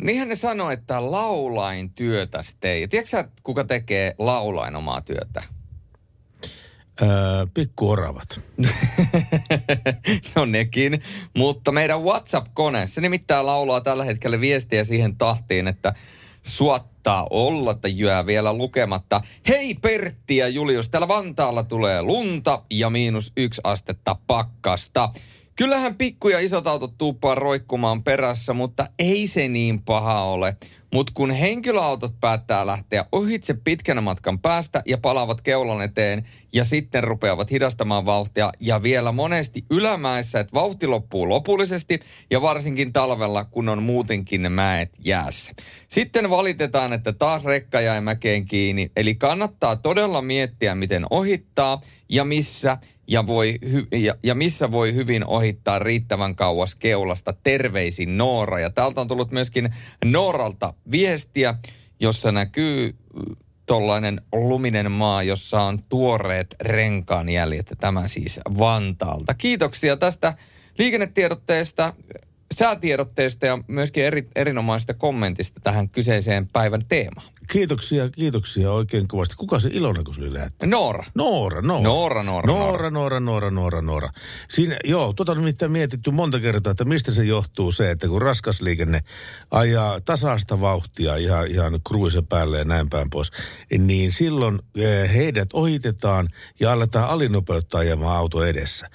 niinhän ne sanoi, että laulain työtäs tei. Tiedätkö sä, kuka tekee laulain omaa työtä? Öö, pikkuoravat. *laughs* no nekin, mutta meidän WhatsApp-kone, se nimittäin laulaa tällä hetkellä viestiä siihen tahtiin, että suottaa olla, että jää vielä lukematta. Hei Pertti ja Julius, täällä Vantaalla tulee lunta ja miinus yksi astetta pakkasta. Kyllähän pikku ja isot autot tuuppaa roikkumaan perässä, mutta ei se niin paha ole. Mutta kun henkilöautot päättää lähteä ohitse pitkän matkan päästä ja palaavat keulan eteen ja sitten rupeavat hidastamaan vauhtia ja vielä monesti ylämäessä, että vauhti loppuu lopullisesti ja varsinkin talvella, kun on muutenkin mäet jäässä. Sitten valitetaan, että taas rekka jäi mäkeen kiinni, eli kannattaa todella miettiä, miten ohittaa ja missä ja, voi hy- ja, ja missä voi hyvin ohittaa riittävän kauas keulasta. Terveisin Noora. Ja täältä on tullut myöskin Nooralta viestiä, jossa näkyy tollainen luminen maa, jossa on tuoreet renkaanjäljet. Tämä siis Vantaalta. Kiitoksia tästä liikennetiedotteesta, säätiedotteesta ja myöskin eri, erinomaisesta kommentista tähän kyseiseen päivän teemaan. Kiitoksia, kiitoksia oikein kovasti. Kuka se Ilonen, kun se oli lähettänyt? Noora. Noora, Noora. Noora, Noora, Noora, Noora, Noora, Noora, Noora. Siinä, joo, tuota on nimittäin mietitty monta kertaa, että mistä se johtuu se, että kun raskas liikenne ajaa tasaista vauhtia ihan, ihan kruise päälle ja näin päin pois, niin silloin eh, heidät ohitetaan ja aletaan alinopeuttaa ajamaan auto edessä.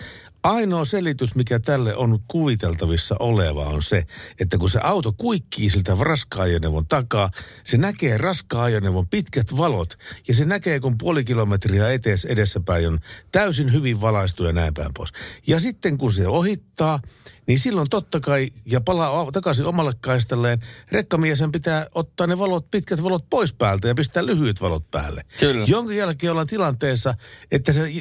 Ainoa selitys, mikä tälle on kuviteltavissa oleva, on se, että kun se auto kuikkii siltä raskaan ajoneuvon takaa, se näkee raskaan ajoneuvon pitkät valot ja se näkee, kun puoli kilometriä etees edessäpäin on täysin hyvin valaistu ja näin päin pois. Ja sitten kun se ohittaa, niin silloin totta kai, ja palaa takaisin omalle kaistalleen, rekkamiesen pitää ottaa ne valot, pitkät valot pois päältä ja pistää lyhyet valot päälle. Kyllä. Jonka jälkeen ollaan tilanteessa, että se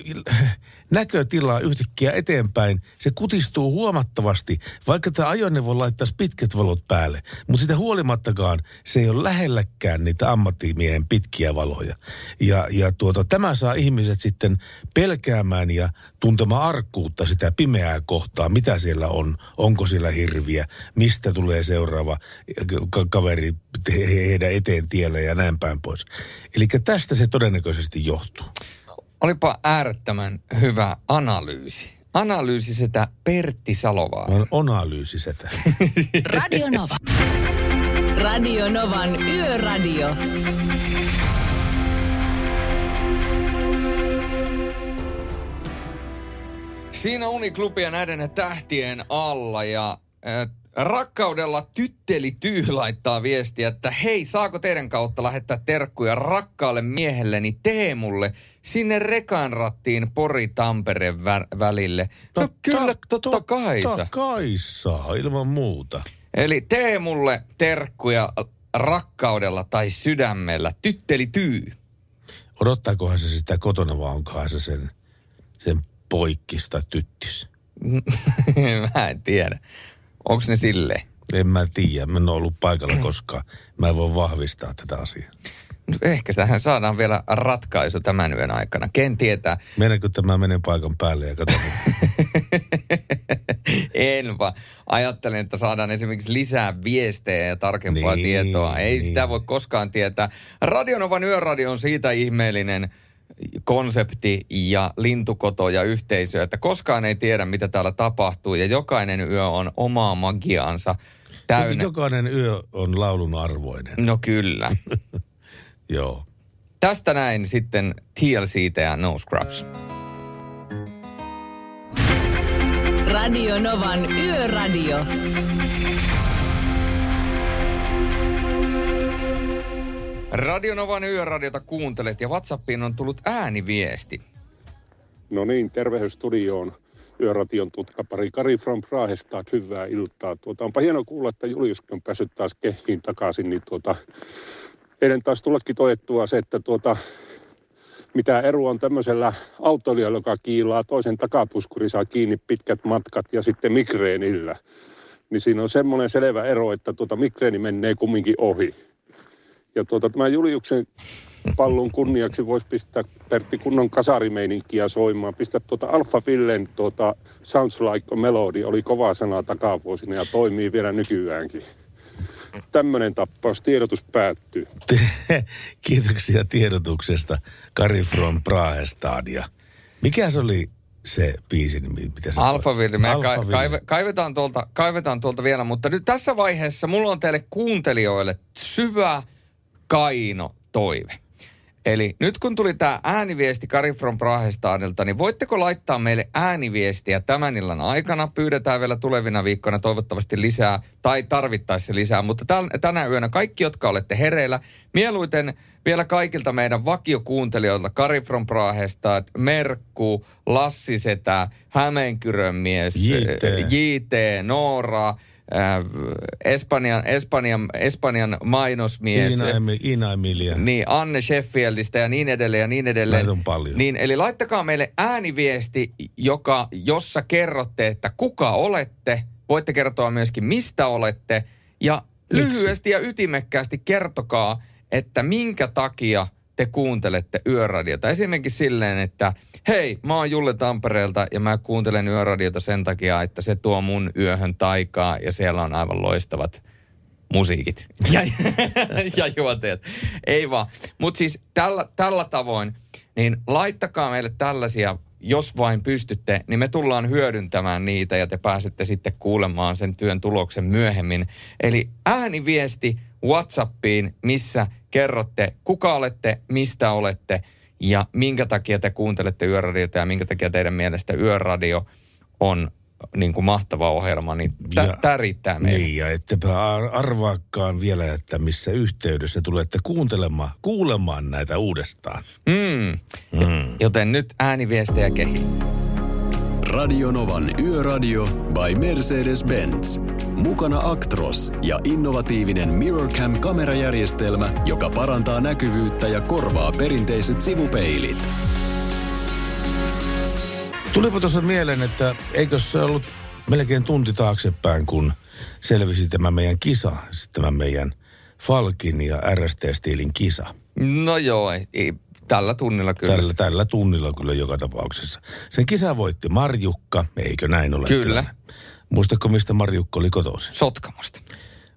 näkötila yhtäkkiä eteenpäin, se kutistuu huomattavasti, vaikka tämä ajoneuvo laittaisi pitkät valot päälle. Mutta sitä huolimattakaan se ei ole lähelläkään niitä ammattimiehen pitkiä valoja. Ja, ja tuota, tämä saa ihmiset sitten pelkäämään ja tuntemaan arkkuutta sitä pimeää kohtaa, mitä siellä on, onko siellä hirviä, mistä tulee seuraava ka- kaveri he- heidän eteen tielle ja näin päin pois. Eli tästä se todennäköisesti johtuu. Olipa äärettömän hyvä analyysi. Analyysi sitä Pertti Salovaa. On analyysi sitä. *laughs* Radio Nova. Radio Novan Yöradio. Siinä uniklubia näiden tähtien alla ja rakkaudella tytteli Tyy laittaa viestiä, että hei, saako teidän kautta lähettää terkkuja rakkaalle miehelleni Teemulle sinne rekan rattiin Pori-Tampere vä- välille? No kyllä, totta kai Totta kai saa, ilman muuta. Eli Teemulle terkkuja rakkaudella tai sydämellä. Tytteli Tyy. Odottaakohan se sitä kotona vai onkohan se sen, sen poikkista tyttis? *laughs* Mä en tiedä. Onko ne silleen? En mä tiedä, mä en ole ollut paikalla koskaan. Mä en voi vahvistaa tätä asiaa. No ehkä sähän saadaan vielä ratkaisu tämän yön aikana. Ken tietää? Meneekö tämä menen paikan päälle ja katson? *laughs* en vaan. Ajattelen, että saadaan esimerkiksi lisää viestejä ja tarkempaa Niin, tietoa. Ei niin. sitä voi koskaan tietää. Radionovan yöradio on siitä ihmeellinen konsepti ja lintukoto ja yhteisö, että koskaan ei tiedä, mitä täällä tapahtuu ja jokainen yö on omaa magiaansa täynnä. Jokainen yö on laulun arvoinen. No kyllä. *laughs* Joo. Tästä näin sitten TLCtä ja No Scrubs. Radio Novan Yöradio. Radionovan yöradiota kuuntelet ja WhatsAppiin on tullut ääniviesti. No niin, tervehdys studioon. Yöration tutkapari Kari from Prahesta, hyvää iltaa. Tuota, onpa hieno kuulla, että Juliuskin on päässyt taas kehiin takaisin. Niin tuota, eilen taas tullakin toettua se, että tuota, mitä ero on tämmöisellä autoilijalla, joka kiilaa toisen takapuskuri, saa kiinni pitkät matkat ja sitten migreenillä. Niin siinä on semmoinen selvä ero, että tuota migreeni menee kumminkin ohi. Ja tuota, tämä Juliuksen pallon kunniaksi voisi pistää Pertti kunnon kasarimeininkiä soimaan. Pistä tuota Alfa Villen tuota Sounds Like Melody, oli kova sana takavuosina ja toimii vielä nykyäänkin. Tämmöinen tappaus, tiedotus päättyy. *laughs* Kiitoksia tiedotuksesta Kari from Prahestad. Ja mikä se oli se biisi, nimi, mitä se me ka- kaive, kaivetaan, tuolta, kaivetaan tuolta vielä, mutta nyt tässä vaiheessa mulla on teille kuuntelijoille syvä kaino toive. Eli nyt kun tuli tämä ääniviesti Kari from Prahestadilta, niin voitteko laittaa meille ääniviestiä tämän illan aikana? Pyydetään vielä tulevina viikkoina toivottavasti lisää tai tarvittaessa lisää, mutta tänä yönä kaikki, jotka olette hereillä, mieluiten vielä kaikilta meidän vakiokuuntelijoilta, Kari from Prahestad, Merkku, Lassi Setä, Hämeenkyrön mies, JT. JT, Noora, äh, Espanjan, Espanjan, Espanjan mainosmies. Iina, Emi- Iina Emilia. Niin, Anne Sheffieldistä ja niin edelleen ja niin edelleen. Näitä on paljon. Niin, eli laittakaa meille ääniviesti, joka, jossa kerrotte, että kuka olette. Voitte kertoa myöskin, mistä olette. Ja Miksi? lyhyesti ja ytimekkäästi kertokaa, että minkä takia te kuuntelette yöradiota. Esimerkiksi silleen, että hei, mä oon Julle Tampereelta ja mä kuuntelen yöradiota sen takia, että se tuo mun yöhön taikaa ja siellä on aivan loistavat musiikit ja, *laughs* ja juoteet. Ei vaan. Mutta siis tällä, tällä tavoin, niin laittakaa meille tällaisia, jos vain pystytte, niin me tullaan hyödyntämään niitä ja te pääsette sitten kuulemaan sen työn tuloksen myöhemmin. Eli ääniviesti WhatsAppiin, missä kerrotte, kuka olette, mistä olette ja minkä takia te kuuntelette yöradiota ja minkä takia teidän mielestä yöradio on niin kuin mahtava ohjelma, niin tämä riittää meille. Niin, ja ettepä ar- arvaakaan vielä, että missä yhteydessä tulette kuuntelemaan, kuulemaan näitä uudestaan. Mm. Mm. Joten nyt ääniviestejä kehiin. Radionovan Yöradio by Mercedes-Benz. Mukana Actros ja innovatiivinen Mirrorcam-kamerajärjestelmä, joka parantaa näkyvyyttä ja korvaa perinteiset sivupeilit. Tulipa tuossa mieleen, että eikö se ollut melkein tunti taaksepäin, kun selvisi tämä meidän kisa, siis tämä meidän Falkin ja RST-stiilin kisa. No joo, ei, tällä tunnilla kyllä. Tällä, tällä tunnilla kyllä joka tapauksessa. Sen kisa voitti Marjukka, eikö näin ole? Kyllä. Muistatko, mistä Marjukka oli kotoisin? Sotkamosta.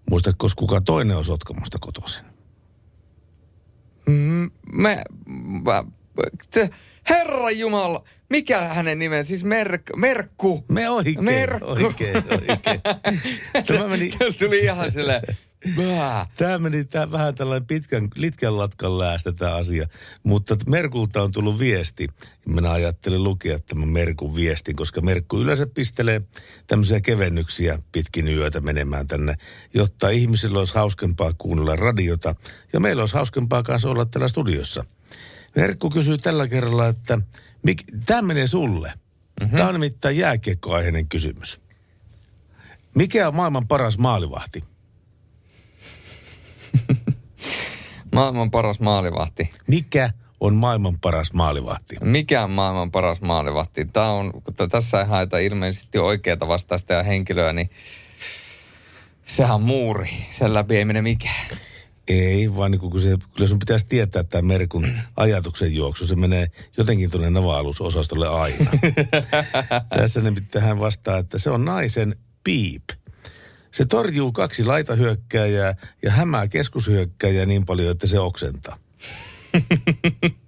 Muistatko, kuka toinen on Sotkamosta kotoisin? Mm, me, mä, te, Herra Jumala, mikä hänen nimen? Siis Merk, Merkku. Me oikein, Merkku. oikein, oikein. *laughs* Tämä meni... tuli ihan silleen, Bää. Tämä meni tämä vähän tällainen pitkän, litkän latkan läästä tämä asia. Mutta Merkulta on tullut viesti. Minä ajattelin lukea tämän Merkun viestin, koska Merkku yleensä pistelee tämmöisiä kevennyksiä pitkin yötä menemään tänne, jotta ihmisillä olisi hauskempaa kuunnella radiota. Ja meillä olisi hauskempaa kanssa olla täällä studiossa. Merkku kysyy tällä kerralla, että mik, tämä menee sulle. Mm-hmm. Tämä on nimittäin jääkiekkoaiheinen kysymys. Mikä on maailman paras maalivahti? *laughs* maailman paras maalivahti. Mikä on maailman paras maalivahti? Mikä on maailman paras maalivahti? Tämä on, kun tässä ei haeta ilmeisesti oikeaa vastaista ja henkilöä, niin sehän on muuri. Sen läpi ei mene mikään. Ei, vaan niin kun se, kyllä sun pitäisi tietää tämä Merkun ajatuksen juoksu. Se menee jotenkin tuonne navaalusosastolle aina. *laughs* Tässä nimittäin hän vastaa, että se on naisen piip. Se torjuu kaksi laitahyökkääjää ja hämää keskushyökkääjää niin paljon, että se oksentaa. *laughs*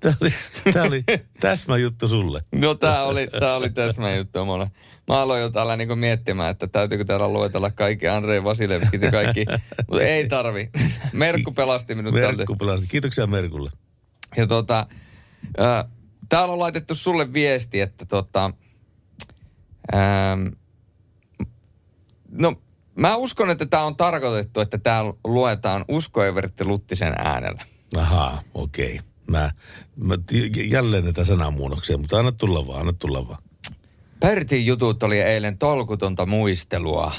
tämä, oli, tämä oli täsmä juttu sulle. No tämä oli, tämä oli täsmä juttu mulle. Mä aloin jo täällä niinku miettimään, että täytyykö täällä luetella kaikki Andrei Vasilevskit ja kaikki. Mutta ei tarvi. Merkku pelasti minut Merkku tältä. pelasti. Kiitoksia Merkulle. Ja tota, äh, täällä on laitettu sulle viesti, että tota, ähm, no mä uskon, että tämä on tarkoitettu, että täällä luetaan Usko Evertti Luttisen äänellä. Ahaa, okei. Okay. Mä, mä t- jälleen näitä sanamuunnoksia, mutta anna tulla vaan, anna tulla vaan. Pertin jutut oli eilen tolkutonta muistelua.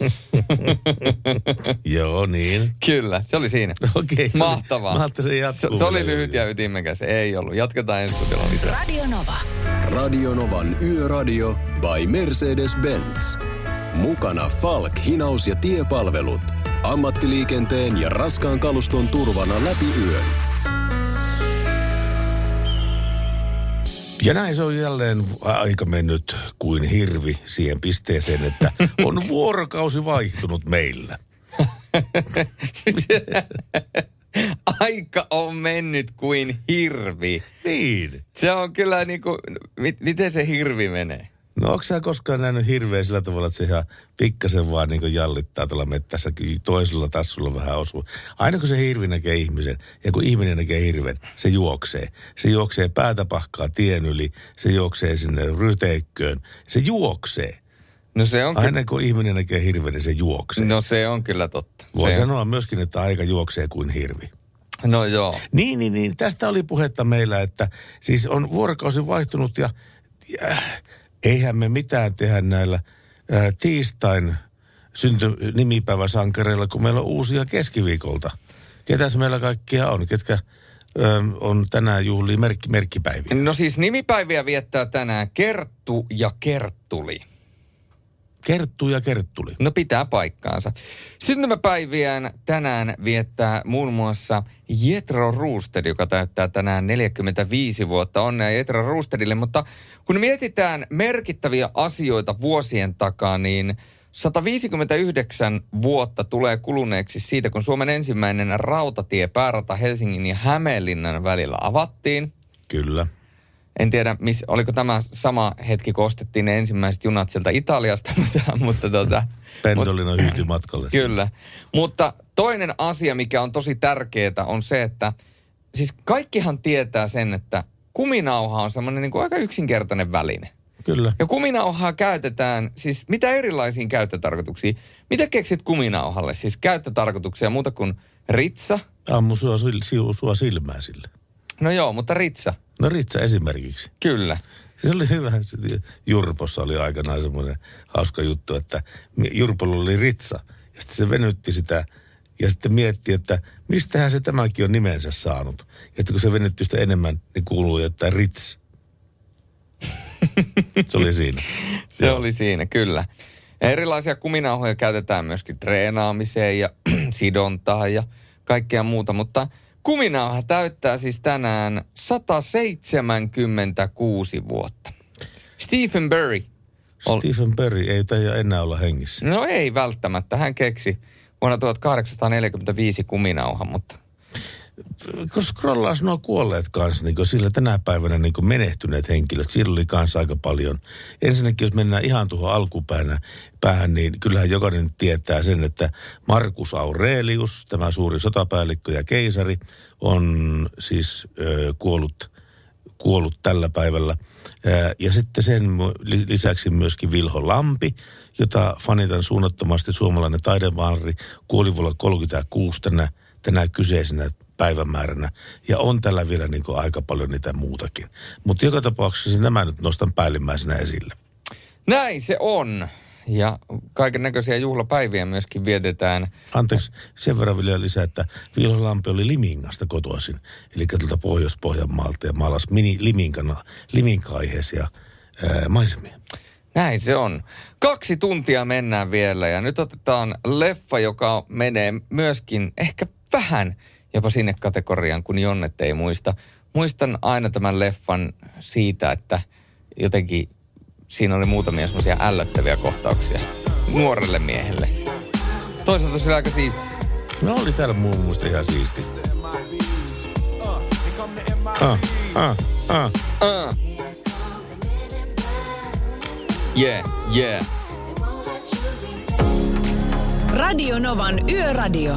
*laughs* Joo, niin. Kyllä, se oli siinä. Okei. se Mahtavaa. Oli, mä se se, jatkuu se oli lyhyt ja ytimekäs. Ei ollut. Jatketaan ensi lisää. Radio Nova. Radionovan Yöradio by Mercedes-Benz. Mukana Falk, hinaus ja tiepalvelut. Ammattiliikenteen ja raskaan kaluston turvana läpi yön. Ja näin se on jälleen aika mennyt kuin hirvi siihen pisteeseen, että on *laughs* vuorokausi vaihtunut meillä. *laughs* Aika on mennyt kuin hirvi. Niin. Se on kyllä niinku, mit, miten se hirvi menee? No onko sä koskaan nähnyt hirveä sillä tavalla, että se ihan pikkasen vaan niin jallittaa tuolla mettässä, toisella tassulla vähän osuu. Aina kun se hirvi näkee ihmisen, ja kun ihminen näkee hirven, se juoksee. Se juoksee päätä pahkaa tien yli, se juoksee sinne ryteikköön, se juoksee. No se on Aina kun ihminen näkee hirven, niin se juoksee. No se on kyllä totta. Voi se sanoa myöskin, että aika juoksee kuin hirvi. No joo. Niin, niin, niin. Tästä oli puhetta meillä, että siis on vuorokausi vaihtunut ja, ja eihän me mitään tehdä näillä ää, tiistain synty nimipäiväsankareilla, kun meillä on uusia keskiviikolta. Ketäs meillä kaikkia on? Ketkä ää, on tänään juhlii merkki, merkkipäiviä? No siis nimipäiviä viettää tänään Kerttu ja Kerttuli. Kerttu ja Kerttuli. No pitää paikkaansa. Syntymäpäiviään tänään viettää muun muassa Jetro Roosted, joka täyttää tänään 45 vuotta. Onnea Jetro Roostedille, mutta kun mietitään merkittäviä asioita vuosien takaa, niin 159 vuotta tulee kuluneeksi siitä, kun Suomen ensimmäinen rautatie päärata Helsingin ja Hämeenlinnan välillä avattiin. Kyllä. En tiedä, miss, oliko tämä sama hetki, kun ostettiin ne ensimmäiset junat sieltä Italiasta, *laughs* mutta, mutta tota, Pendolino hyytyi matkalle. Kyllä. Mutta toinen asia, mikä on tosi tärkeää, on se, että siis kaikkihan tietää sen, että kuminauha on semmoinen niin kuin aika yksinkertainen väline. Kyllä. Ja kuminauhaa käytetään, siis mitä erilaisiin käyttötarkoituksiin? Mitä keksit kuminauhalle? Siis käyttötarkoituksia muuta kuin ritsa? Ammu sua, sua silmää sille. No joo, mutta ritsa. No Ritsa esimerkiksi. Kyllä. Se oli hyvä. Jurpossa oli aikanaan semmoinen hauska juttu, että Jurpolla oli Ritsa. Ja sitten se venytti sitä ja sitten mietti, että mistähän se tämäkin on nimensä saanut. Ja sitten kun se venytti sitä enemmän, niin kuuluu, että Rits. *laughs* se oli siinä. Se oli siinä, kyllä. Ja erilaisia kuminauhoja käytetään myöskin treenaamiseen ja *clears throat* sidontaan ja kaikkea muuta, mutta kuminauha täyttää siis tänään 176 vuotta. Stephen Burry. Ol... Stephen Burry ei taida enää olla hengissä. No ei välttämättä. Hän keksi vuonna 1845 kuminauhan, mutta kun scrollaas nuo kuolleet kanssa, niin sillä tänä päivänä niin menehtyneet henkilöt, sillä oli kanssa aika paljon. Ensinnäkin, jos mennään ihan tuohon alkupäänä, päähän, niin kyllähän jokainen tietää sen, että Markus Aurelius, tämä suuri sotapäällikkö ja keisari, on siis ö, kuollut, kuollut tällä päivällä. Ja sitten sen lisäksi myöskin Vilho Lampi, jota fanitan suunnattomasti suomalainen taidevaanri, kuoli vuonna 36 tänä, tänä kyseisenä päivämääränä. Ja on tällä vielä niin kuin aika paljon niitä muutakin. Mutta joka tapauksessa nämä nyt nostan päällimmäisenä esille. Näin se on. Ja kaiken näköisiä juhlapäiviä myöskin vietetään. Anteeksi, sen verran vielä lisää, että Vilho Lampi oli Limingasta kotoisin. Eli tuolta Pohjois-Pohjanmaalta ja maalas mini Liminkana, Liminkaiheisia ää, maisemia. Näin se on. Kaksi tuntia mennään vielä ja nyt otetaan leffa, joka menee myöskin ehkä vähän jopa sinne kategoriaan, kun Jonnet ei muista. Muistan aina tämän leffan siitä, että jotenkin siinä oli muutamia semmoisia ällöttäviä kohtauksia nuorelle miehelle. Toisaalta se oli aika siisti. No oli täällä muun muista ihan siisti. Ah, ah, ah. Uh. Yeah, yeah. Radio Novan Yöradio.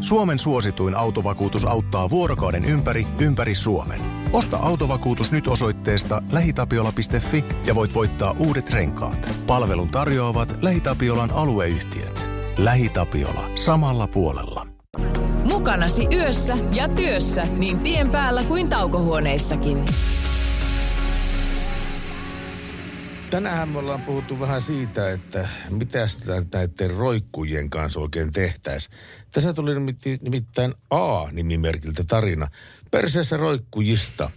Suomen suosituin autovakuutus auttaa vuorokauden ympäri, ympäri Suomen. Osta autovakuutus nyt osoitteesta lähitapiola.fi ja voit voittaa uudet renkaat. Palvelun tarjoavat LähiTapiolan alueyhtiöt. LähiTapiola. Samalla puolella. Mukanasi yössä ja työssä niin tien päällä kuin taukohuoneissakin. Tänään me ollaan puhuttu vähän siitä, että mitä näiden roikkujien kanssa oikein tehtäisiin. Tässä tuli nimittäin A-nimimerkiltä tarina. Perseessä roikkujista.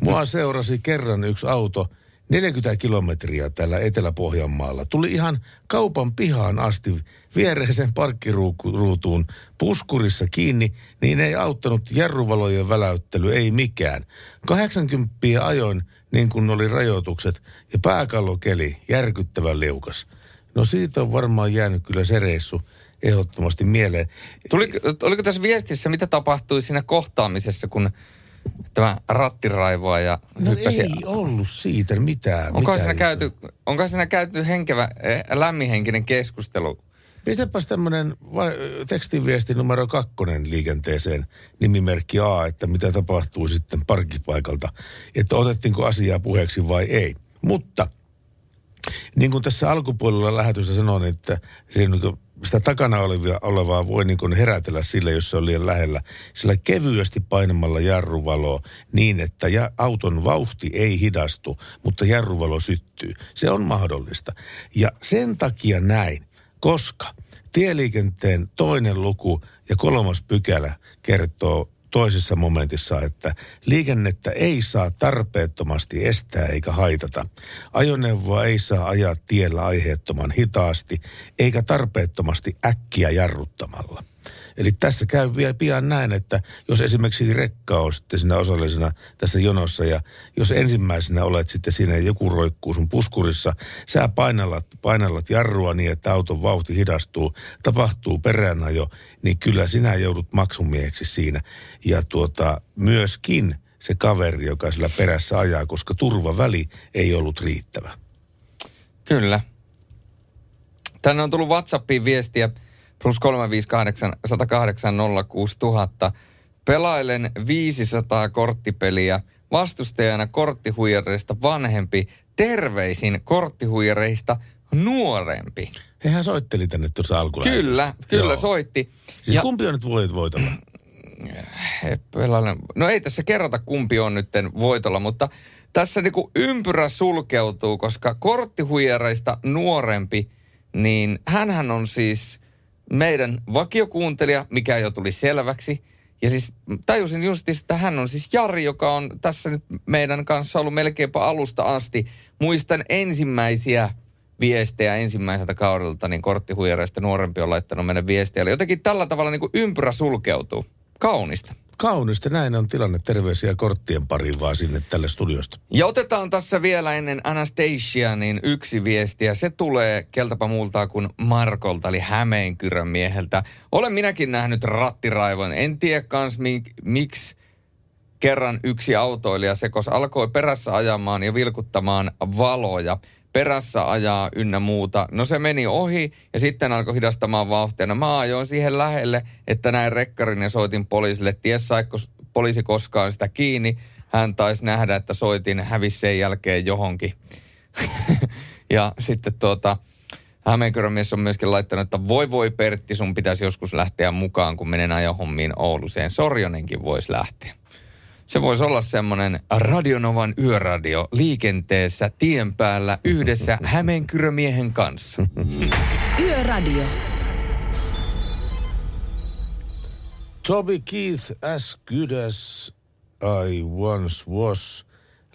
Mua *laughs* seurasi kerran yksi auto 40 kilometriä täällä Etelä-Pohjanmaalla. Tuli ihan kaupan pihaan asti viereisen parkkiruutuun puskurissa kiinni, niin ei auttanut jarruvalojen väläyttely, ei mikään. 80 ajoin niin kuin oli rajoitukset ja pääkallokeli järkyttävän liukas. No siitä on varmaan jäänyt kyllä se reissu ehdottomasti mieleen. Tuli, oliko tässä viestissä, mitä tapahtui siinä kohtaamisessa, kun tämä rattiraivoa ja no hyppäsi... ei ollut siitä mitään. Onko mitään siinä, käyty, onko siinä käyty henkevä, eh, lämminhenkinen keskustelu Pistäpäs tämmöinen tekstiviesti numero kakkonen liikenteeseen, nimimerkki A, että mitä tapahtuu sitten parkkipaikalta, että otettiinko asiaa puheeksi vai ei. Mutta Niin kuin tässä alkupuolella lähetystä sanoin, että kuin sitä takana olevia, olevaa voi niin kuin herätellä sillä, jos se on liian lähellä. Sillä kevyesti painamalla jarruvaloa niin, että ja auton vauhti ei hidastu, mutta jarruvalo syttyy. Se on mahdollista. Ja sen takia näin, koska tieliikenteen toinen luku ja kolmas pykälä kertoo toisessa momentissa, että liikennettä ei saa tarpeettomasti estää eikä haitata. Ajoneuvoa ei saa ajaa tiellä aiheettoman hitaasti eikä tarpeettomasti äkkiä jarruttamalla. Eli tässä käy vielä pian näin, että jos esimerkiksi rekka on sitten siinä osallisena tässä jonossa ja jos ensimmäisenä olet sitten siinä joku roikkuu sun puskurissa, sä painallat, painallat jarrua niin, että auton vauhti hidastuu, tapahtuu peräänajo, niin kyllä sinä joudut maksumieheksi siinä. Ja tuota, myöskin se kaveri, joka sillä perässä ajaa, koska turvaväli ei ollut riittävä. Kyllä. Tänne on tullut WhatsAppiin viestiä plus 358 108 06000. Pelailen 500 korttipeliä. Vastustajana korttihuijareista vanhempi. Terveisin korttihuijareista nuorempi. Hehän soitteli tänne tuossa alkuun. Kyllä, kyllä Joo. soitti. Siis ja... kumpi on nyt voit voitolla? Pelailen. No ei tässä kerrota kumpi on nyt voitolla, mutta tässä niinku ympyrä sulkeutuu, koska korttihuijareista nuorempi, niin hänhän on siis meidän vakiokuuntelija, mikä jo tuli selväksi. Ja siis tajusin just, että hän on siis Jari, joka on tässä nyt meidän kanssa ollut melkeinpä alusta asti. Muistan ensimmäisiä viestejä ensimmäiseltä kaudelta, niin korttihuijareista nuorempi on laittanut meidän viestejä. Jotenkin tällä tavalla niin kuin ympyrä sulkeutuu. Kaunista. Kaunista, näin on tilanne. Terveisiä korttien pariin vaan sinne tälle studiosta. Ja otetaan tässä vielä ennen Anastasia niin yksi viesti, ja se tulee keltäpä muulta kuin Markolta, eli Hämeenkyrön mieheltä. Olen minäkin nähnyt rattiraivon. En tiedä kans mik, miksi kerran yksi autoilija sekos alkoi perässä ajamaan ja vilkuttamaan valoja perässä ajaa ynnä muuta. No se meni ohi ja sitten alkoi hidastamaan vauhtia. No mä ajoin siihen lähelle, että näin rekkarin ja soitin poliisille. Ties saiko poliisi koskaan sitä kiinni. Hän taisi nähdä, että soitin hävisi sen jälkeen johonkin. *laughs* ja sitten tuota, Hämeenkyrön mies on myöskin laittanut, että voi voi Pertti, sun pitäisi joskus lähteä mukaan, kun menen ajohommiin Ouluseen. Sorjonenkin voisi lähteä. Se voisi olla semmoinen Radionovan yöradio liikenteessä tien päällä yhdessä *laughs* Hämeenkyrömiehen kanssa. Yöradio. Toby Keith, as good as I once was.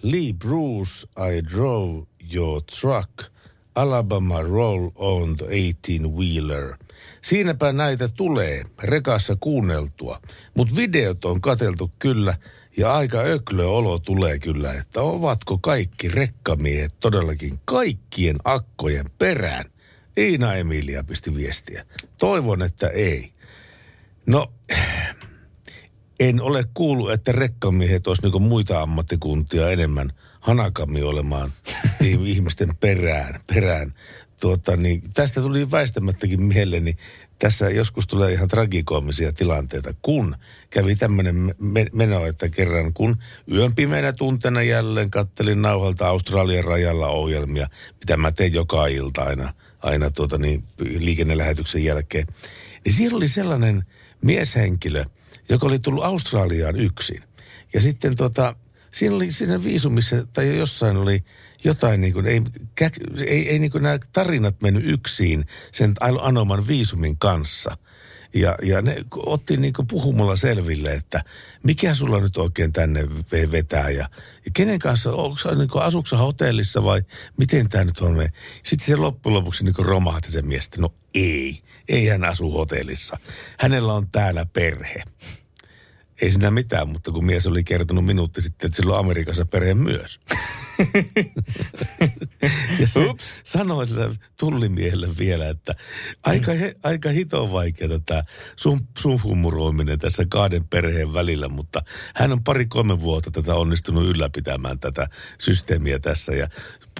Lee Bruce, I drove your truck. Alabama roll on the 18-wheeler. Siinäpä näitä tulee rekassa kuunneltua, mutta videot on kateltu kyllä ja aika öklö olo tulee kyllä, että ovatko kaikki rekkamiehet todellakin kaikkien akkojen perään? Iina Emilia pisti viestiä. Toivon, että ei. No, en ole kuullut, että rekkamiehet olisi niin muita ammattikuntia enemmän hanakammin olemaan *laughs* ihmisten perään. perään. Tuota, niin, tästä tuli väistämättäkin mieleeni. Tässä joskus tulee ihan tragikoomisia tilanteita, kun kävi tämmöinen me- meno, että kerran kun yön pimeänä tunteena jälleen kattelin nauhalta Australian rajalla ohjelmia, mitä mä teen joka ilta aina, aina tuota niin, liikennelähetyksen jälkeen. Niin siellä oli sellainen mieshenkilö, joka oli tullut Australiaan yksin. Ja sitten tota, siinä oli siinä viisumissa tai jossain oli jotain niin kuin, ei, ei, ei niin kuin nämä tarinat mennyt yksin sen anoman viisumin kanssa. Ja, ja ne otti niin kuin puhumalla selville, että mikä sulla nyt oikein tänne vetää ja, ja kenen kanssa, onko niin asuksa hotellissa vai miten tämä nyt on? Sitten se loppujen lopuksi niin romahti se mies, no ei, ei hän asu hotellissa. Hänellä on täällä perhe ei siinä mitään, mutta kun mies oli kertonut minuutti sitten, että sillä on Amerikassa perhe myös. *laughs* ja se Ups. sanoi sille tullimiehelle vielä, että aika, aika hito vaikeaa tämä sun, sun humuroiminen tässä kahden perheen välillä, mutta hän on pari-kolme vuotta tätä onnistunut ylläpitämään tätä systeemiä tässä ja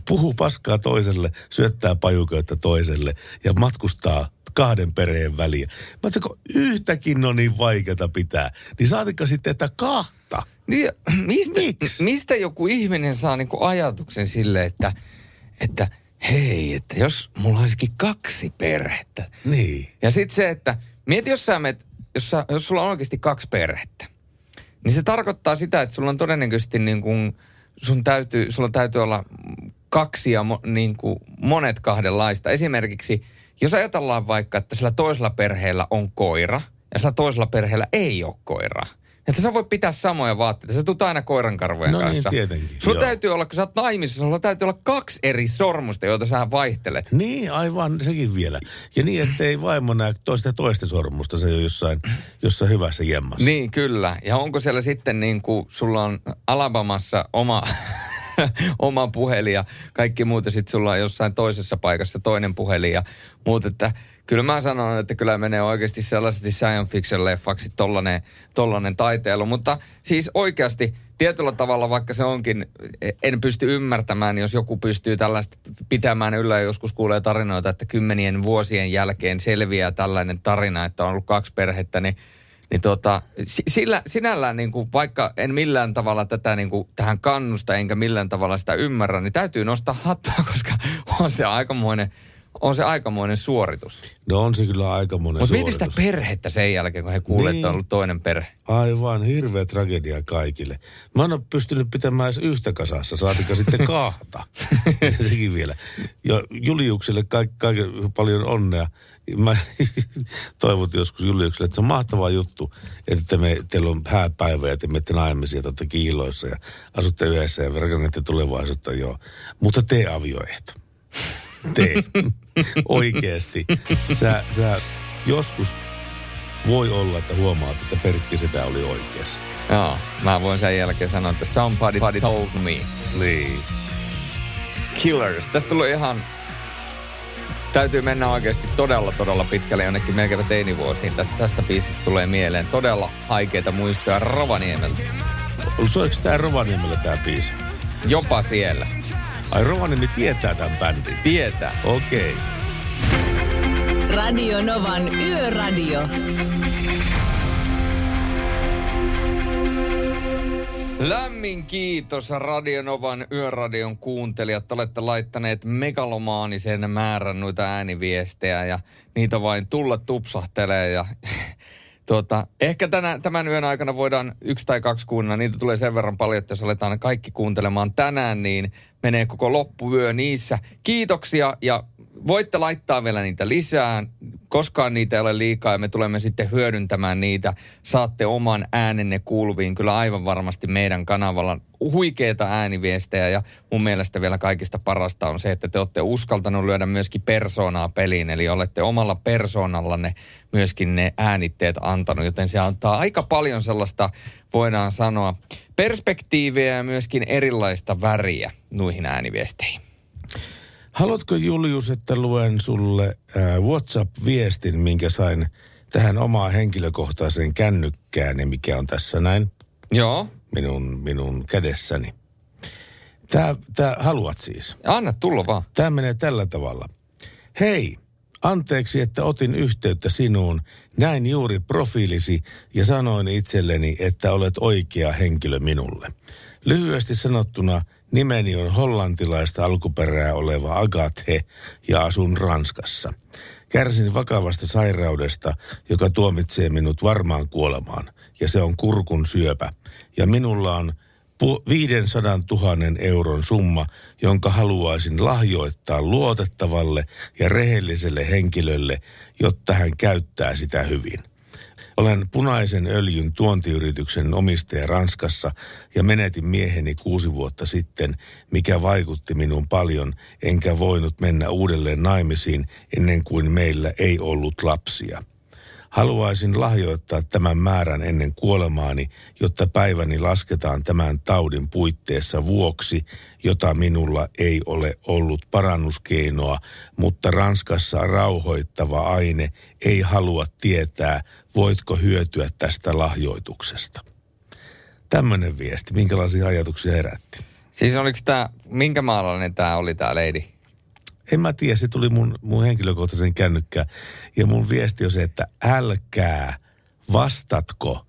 puhuu paskaa toiselle, syöttää pajuköitä toiselle ja matkustaa kahden perheen väliä. Mä ajattelin, kun yhtäkin on niin vaikeata pitää, niin saatika sitten, että kahta. Niin, *clears throat* mistä, mistä joku ihminen saa niinku ajatuksen sille, että, että hei, että jos mulla olisikin kaksi perhettä. Niin. Ja sitten se, että mieti jos sä menet, jos, sä, jos sulla on oikeasti kaksi perhettä, niin se tarkoittaa sitä, että sulla on todennäköisesti niin kuin, sun täytyy, sulla täytyy olla kaksi ja mo, niin kuin monet kahdenlaista. Esimerkiksi, jos ajatellaan vaikka, että sillä toisella perheellä on koira ja sillä toisella perheellä ei ole koiraa. Että sä voit pitää samoja vaatteita. Sä tulet aina koirankarvojen No niin, kanssa. tietenkin, Sulla joo. täytyy olla, kun sä oot naimisissa, sulla täytyy olla kaksi eri sormusta, joita sä vaihtelet. Niin, aivan sekin vielä. Ja niin, ettei vaimo näe toista toista sormusta, se on jossain, jossain hyvässä jemmassa. Niin, kyllä. Ja onko siellä sitten niin kuin, sulla on Alabamassa oma, *laughs* oma puhelin ja kaikki muut, ja sitten sulla on jossain toisessa paikassa toinen puhelin ja muut, että kyllä mä sanon, että kyllä menee oikeasti sellaisesti science fiction leffaksi tollanen, tollanen taiteilu, mutta siis oikeasti tietyllä tavalla, vaikka se onkin, en pysty ymmärtämään, jos joku pystyy tällaista pitämään yllä joskus kuulee tarinoita, että kymmenien vuosien jälkeen selviää tällainen tarina, että on ollut kaksi perhettä, niin niin tota, si- sillä, sinällään niin kuin, vaikka en millään tavalla tätä niin kuin, tähän kannusta enkä millään tavalla sitä ymmärrä, niin täytyy nostaa hattua, *laughs* koska on se aikamoinen, on se aikamoinen suoritus. No on se kyllä aika monen Mutta mieti sitä perhettä sen jälkeen, kun he kuulee, Niin. että on ollut toinen perhe. Aivan, hirveä tragedia kaikille. Mä en ole pystynyt pitämään edes yhtä kasassa, saatika sitten kahta. *laughs* Sekin vielä. Ja Juliukselle kaik, kaiken paljon onnea. Mä *laughs* toivot joskus Juliukselle, että se on mahtava juttu, että me, teillä on hääpäivä ja te menette naimisiin ja kiiloissa ja asutte yhdessä ja rakennatte tulevaisuutta, joo. Mutta tee avioehto. Tee. *laughs* Oikeesti. Sä, sä joskus voi olla, että huomaat, että Pertti sitä oli oikeassa. Joo, mä voin sen jälkeen sanoa, että somebody, somebody told me. Niin. Killers. Tästä tulee ihan... Täytyy mennä oikeasti todella, todella pitkälle jonnekin melkein teinivuosiin. Tästä, tästä biisistä tulee mieleen todella haikeita muistoja Rovaniemeltä. Soiko tää Rovaniemellä tää biisi? Jopa siellä. Ai Rovaniemi tietää tämän bändin? Tietää. Okei. Radio Novan Yöradio. Lämmin kiitos Radionovan Yöradion kuuntelijat. Olette laittaneet megalomaanisen määrän noita ääniviestejä ja niitä vain tulla tupsahtelee. Ja, *laughs* tuota, ehkä tänä, tämän yön aikana voidaan yksi tai kaksi kuunnella. Niitä tulee sen verran paljon, että jos aletaan kaikki kuuntelemaan tänään, niin menee koko loppuyö niissä. Kiitoksia ja voitte laittaa vielä niitä lisää. Koskaan niitä ei ole liikaa ja me tulemme sitten hyödyntämään niitä. Saatte oman äänenne kuuluviin kyllä aivan varmasti meidän kanavalla. Huikeita ääniviestejä ja mun mielestä vielä kaikista parasta on se, että te olette uskaltanut lyödä myöskin persoonaa peliin. Eli olette omalla persoonallanne myöskin ne äänitteet antanut, joten se antaa aika paljon sellaista, voidaan sanoa, perspektiiviä ja myöskin erilaista väriä noihin ääniviesteihin. Haluatko Julius, että luen sulle äh, WhatsApp-viestin, minkä sain tähän omaan henkilökohtaiseen kännykkääni, mikä on tässä näin? Joo. Minun, minun kädessäni. Tää, tää haluat siis? Anna tulla vaan. Tämä menee tällä tavalla. Hei, anteeksi, että otin yhteyttä sinuun. Näin juuri profiilisi ja sanoin itselleni, että olet oikea henkilö minulle. Lyhyesti sanottuna nimeni on hollantilaista alkuperää oleva Agathe ja asun Ranskassa. Kärsin vakavasta sairaudesta, joka tuomitsee minut varmaan kuolemaan, ja se on kurkun syöpä. Ja minulla on pu- 500 000 euron summa, jonka haluaisin lahjoittaa luotettavalle ja rehelliselle henkilölle, jotta hän käyttää sitä hyvin. Olen punaisen öljyn tuontiyrityksen omistaja Ranskassa ja menetin mieheni kuusi vuotta sitten, mikä vaikutti minuun paljon, enkä voinut mennä uudelleen naimisiin ennen kuin meillä ei ollut lapsia. Haluaisin lahjoittaa tämän määrän ennen kuolemaani, jotta päiväni lasketaan tämän taudin puitteissa vuoksi, jota minulla ei ole ollut parannuskeinoa, mutta Ranskassa rauhoittava aine ei halua tietää, voitko hyötyä tästä lahjoituksesta. Tämmöinen viesti. Minkälaisia ajatuksia herätti? Siis oliko tämä, minkä maalainen tämä oli tämä lady? En mä tiedä, se tuli mun, mun henkilökohtaisen kännykkään. Ja mun viesti on se, että älkää vastatko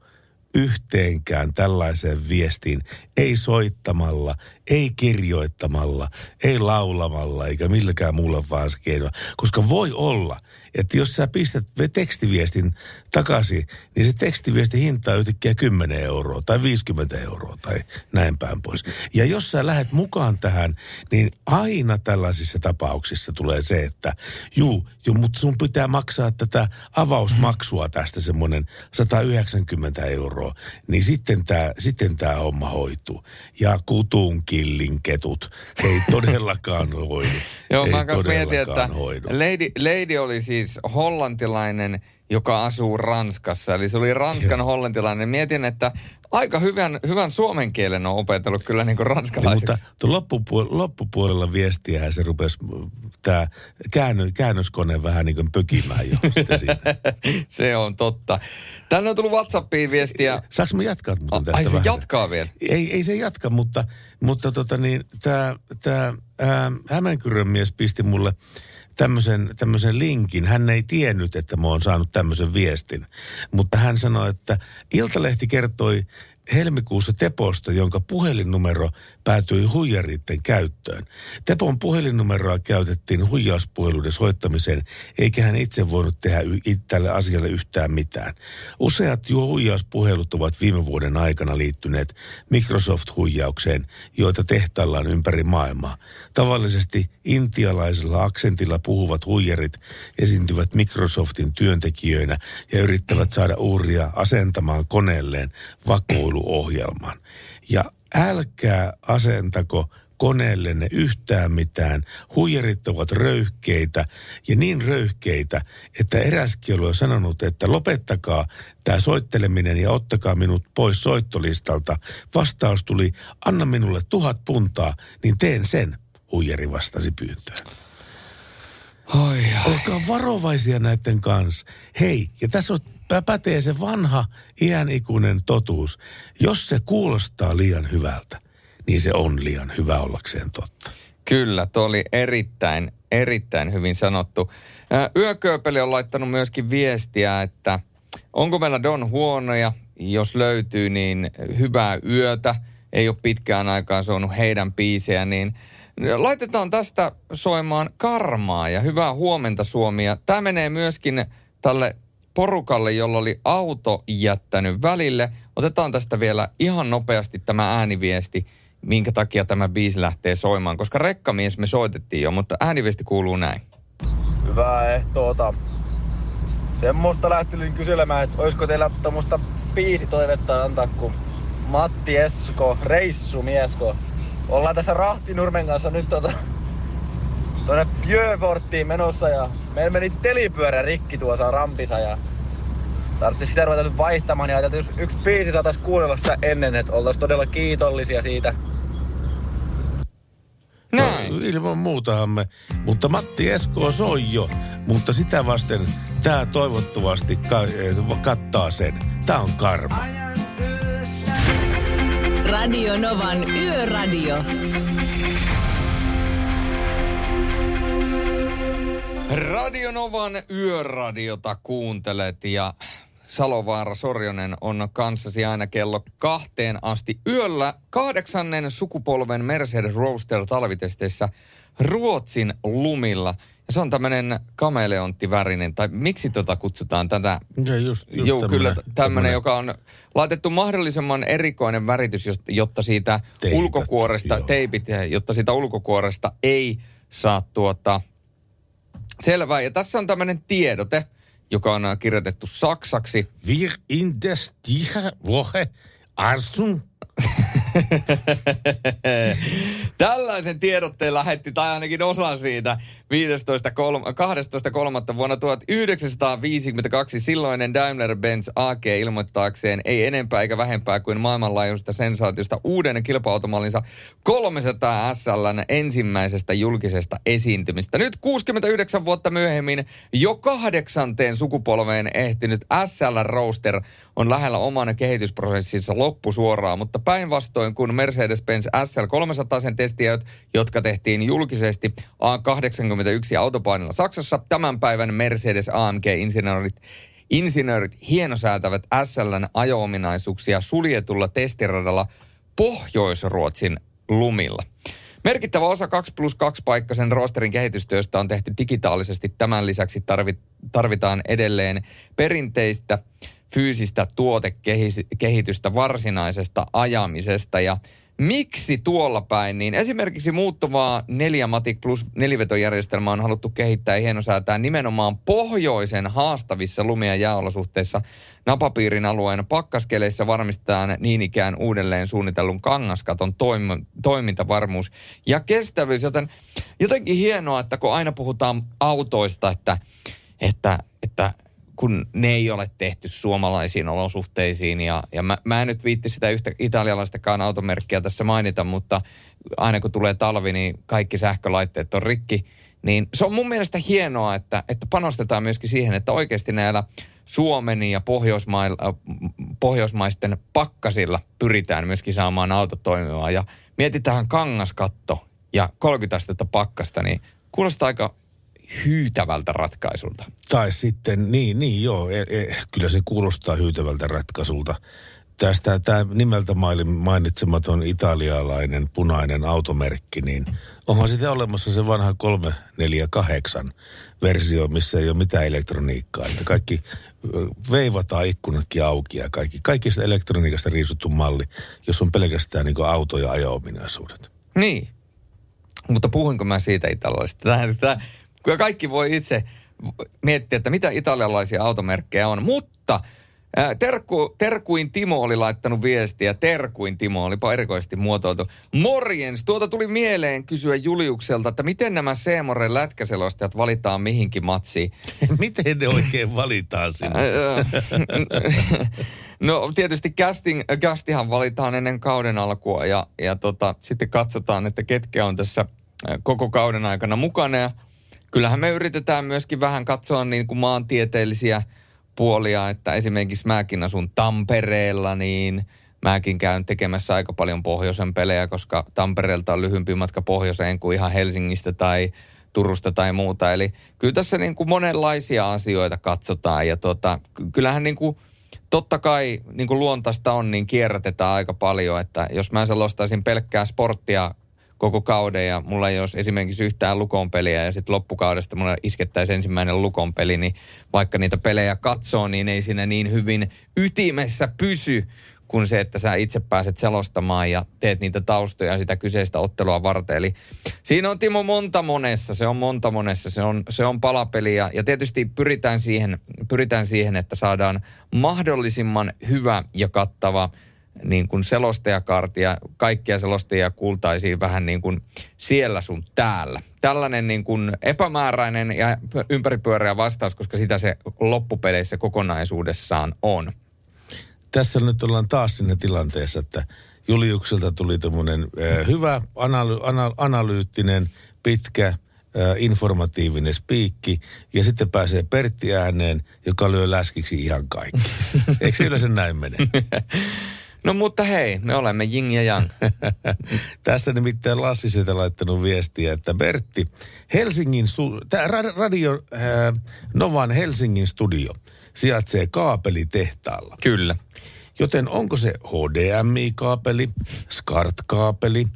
yhteenkään tällaiseen viestiin, ei soittamalla, ei kirjoittamalla, ei laulamalla eikä milläkään muulla vaan keinoilla. Koska voi olla, että jos sä pistät tekstiviestin takaisin, niin se tekstiviesti hinta on yhtäkkiä 10 euroa tai 50 euroa tai näin päin pois. Ja jos sä lähdet mukaan tähän, niin aina tällaisissa tapauksissa tulee se, että juu, juu mutta sun pitää maksaa tätä avausmaksua tästä semmoinen 190 euroa, niin sitten tämä sitten tää homma hoituu. Ja kutunkillin ketut ei todellakaan hoidu. Joo, ei mä kanssa mietin, että hoidu. Lady, Lady oli siis hollantilainen, joka asuu Ranskassa. Eli se oli Ranskan hollantilainen. Mietin, että aika hyvän, hyvän suomen kielen on opetellut kyllä niin kuin Niin, ranskalaiseksi. mutta tuon loppupuolella, viestiä se rupesi tämä käännö, käännöskone vähän niin kuin pökimään jo *laughs* se on totta. Tänne on tullut WhatsAppiin viestiä. Saanko mä jatkaa muuten tästä Ai se vähän? jatkaa vielä. Ei, ei se jatka, mutta, mutta tota niin, tämä Hämeenkyrön mies pisti mulle tämmöisen, tämmöisen linkin. Hän ei tiennyt, että mä oon saanut tämmöisen viestin. Mutta hän sanoi, että Iltalehti kertoi helmikuussa Teposta, jonka puhelinnumero päätyi huijaritten käyttöön. Tepon puhelinnumeroa käytettiin huijauspuheluiden soittamiseen, eikä hän itse voinut tehdä tälle asialle yhtään mitään. Useat jo huijauspuhelut ovat viime vuoden aikana liittyneet Microsoft-huijaukseen, joita tehtaillaan ympäri maailmaa. Tavallisesti intialaisella aksentilla puhuvat huijarit esiintyvät Microsoftin työntekijöinä ja yrittävät saada uhria asentamaan koneelleen vakoiluohjelman. Ja älkää asentako koneellenne yhtään mitään. Huijarit ovat röyhkeitä ja niin röyhkeitä, että eräskin on sanonut, että lopettakaa tämä soitteleminen ja ottakaa minut pois soittolistalta. Vastaus tuli, anna minulle tuhat puntaa, niin teen sen, huijari vastasi pyyntöön. Oi, Olkaa varovaisia näiden kanssa. Hei, ja tässä on, pätee se vanha iänikuinen totuus. Jos se kuulostaa liian hyvältä, niin se on liian hyvä ollakseen totta. Kyllä, tuo oli erittäin, erittäin hyvin sanottu. Yökööpeli on laittanut myöskin viestiä, että onko meillä Don huonoja, jos löytyy, niin hyvää yötä. Ei ole pitkään aikaan soinut heidän biisejä, niin laitetaan tästä soimaan karmaa ja hyvää huomenta Suomia. Tämä menee myöskin tälle porukalle, jolla oli auto jättänyt välille. Otetaan tästä vielä ihan nopeasti tämä ääniviesti, minkä takia tämä biisi lähtee soimaan, koska rekkamies me soitettiin jo, mutta ääniviesti kuuluu näin. Hyvää ehtoota. Semmoista lähtelin kyselemään, että olisiko teillä tämmöistä biisitoivetta antaa, kun Matti Esko, reissumiesko. Ollaan tässä Rahtinurmen kanssa nyt tota, tuonne Bjöforttiin menossa ja meillä meni telipyörä rikki tuossa rampissa ja tarvitsi sitä ruveta nyt vaihtamaan ja ajateltiin, jos yksi biisi saatais kuunnella sitä ennen, että oltais todella kiitollisia siitä. Näin. No, ilman muutahan me. Mutta Matti Esko soi jo. Mutta sitä vasten tämä toivottavasti ka- eh, kattaa sen. Tämä on karma. Radio Novan Yöradio. Radionovan yöradiota kuuntelet ja Salovaara Sorjonen on kanssasi aina kello kahteen asti yöllä kahdeksannen sukupolven Mercedes Roadster talvitesteissä Ruotsin lumilla. Ja se on tämmöinen kameleonttivärinen, tai miksi tota kutsutaan tätä? Ja just, just Joo, kyllä tämmönen- tämmöinen, joka on laitettu mahdollisimman erikoinen väritys, jotta siitä Teipät, ulkokuoresta, joo. teipit, jotta siitä ulkokuoresta ei saa tuota Selvä. Ja tässä on tämmöinen tiedote, joka on äh, kirjoitettu saksaksi. Wir in des diese Woche Arstun. *laughs* Tällaisen tiedotteen lähetti, tai ainakin osa siitä, 12.3. vuonna 1952 silloinen Daimler-Benz AG ilmoittaakseen ei enempää eikä vähempää kuin maailmanlaajuisesta sensaatiosta uuden kilpa-automallinsa 300 SLn ensimmäisestä julkisesta esiintymistä. Nyt 69 vuotta myöhemmin jo kahdeksanteen sukupolveen ehtinyt SL Roadster on lähellä oman kehitysprosessinsa loppusuoraa, mutta päinvastoin kuin Mercedes-Benz SL 300 sen testiä, jotka tehtiin julkisesti A81 autopainilla Saksassa, tämän päivän Mercedes AMG-insinöörit insinöörit hienosäätävät SLn ajo-ominaisuuksia suljetulla testiradalla Pohjois-Ruotsin lumilla. Merkittävä osa 2 plus 2 paikkaisen rosterin kehitystyöstä on tehty digitaalisesti. Tämän lisäksi tarvit, tarvitaan edelleen perinteistä fyysistä tuotekehitystä varsinaisesta ajamisesta. Ja miksi tuolla päin, niin esimerkiksi muuttuvaa 4 Matic Plus nelivetojärjestelmää on haluttu kehittää ja hienosäätää nimenomaan pohjoisen haastavissa lumi- ja jääolosuhteissa. Napapiirin alueen pakkaskeleissä varmistetaan niin ikään uudelleen suunnitellun kangaskaton toim- toimintavarmuus ja kestävyys. Joten jotenkin hienoa, että kun aina puhutaan autoista, että, että, että kun ne ei ole tehty suomalaisiin olosuhteisiin. Ja, ja mä, mä en nyt viitti sitä yhtä italialaistakaan automerkkiä tässä mainita, mutta aina kun tulee talvi, niin kaikki sähkölaitteet on rikki. Niin se on mun mielestä hienoa, että, että panostetaan myöskin siihen, että oikeasti näillä Suomen ja Pohjoismailla, pohjoismaisten pakkasilla pyritään myöskin saamaan auto toimimaan. Ja mietitään kangaskatto ja 30 astetta pakkasta, niin kuulostaa aika hyytävältä ratkaisulta. Tai sitten, niin, niin joo, e, e, kyllä se kuulostaa hyytävältä ratkaisulta. Tästä tämä nimeltä mainitsematon italialainen punainen automerkki, niin onhan sitten olemassa se vanha 348 versio, missä ei ole mitään elektroniikkaa. Että kaikki veivataan ikkunatkin auki ja kaikki, kaikista elektroniikasta riisuttu malli, jos on pelkästään niin auto- ja ajo-ominaisuudet. Niin, mutta puhuinko mä siitä italialaisesta? Tämä, tämä, Kyllä kaikki voi itse miettiä, että mitä italialaisia automerkkejä on. Mutta Terkku, Terkuin Timo oli laittanut viestiä. Terkuin Timo olipa erikoisesti muotoiltu. Morjens, tuota tuli mieleen kysyä Juliukselta, että miten nämä Seemoren lätkäselostajat valitaan mihinkin matsiin? *laughs* miten ne oikein valitaan sinne? *laughs* no tietysti casting, castihan valitaan ennen kauden alkua ja, ja tota, sitten katsotaan, että ketkä on tässä koko kauden aikana mukana ja kyllähän me yritetään myöskin vähän katsoa niin kuin maantieteellisiä puolia, että esimerkiksi mäkin asun Tampereella, niin mäkin käyn tekemässä aika paljon pohjoisen pelejä, koska Tampereelta on lyhyempi matka pohjoiseen kuin ihan Helsingistä tai Turusta tai muuta. Eli kyllä tässä niin kuin monenlaisia asioita katsotaan ja tota, kyllähän niin kuin totta kai niin kuin luontaista on, niin kierrätetään aika paljon, että jos mä selostaisin pelkkää sporttia koko kauden ja mulla ei olisi esimerkiksi yhtään lukonpeliä ja sitten loppukaudesta mulla iskettäisi ensimmäinen lukonpeli, niin vaikka niitä pelejä katsoo, niin ei siinä niin hyvin ytimessä pysy kuin se, että sä itse pääset selostamaan ja teet niitä taustoja sitä kyseistä ottelua varten. Eli siinä on Timo monta monessa, se on monta monessa, se on, se on palapeli ja, ja tietysti pyritään siihen, pyritään siihen, että saadaan mahdollisimman hyvä ja kattava niin kuin selostajakartia, kaikkia selostajia kuultaisiin vähän niin kuin siellä sun täällä. Tällainen niin kuin epämääräinen ja ympäripyöreä vastaus, koska sitä se loppupeleissä kokonaisuudessaan on. Tässä nyt ollaan taas sinne tilanteessa, että Juliukselta tuli tämmöinen hyvä, analy- ana- analyyttinen, pitkä, informatiivinen spiikki, ja sitten pääsee Pertti ääneen, joka lyö läskiksi ihan kaikki. *laughs* Eikö se yleensä näin mene? *laughs* No mutta hei, me olemme jing ja yang. *laughs* Tässä nimittäin Lassi sitä laittanut viestiä, että Bertti, Helsingin, tämä radio äh, Novan Helsingin studio sijaitsee kaapelitehtaalla. Kyllä. Joten onko se HDMI-kaapeli, SCART-kaapeli,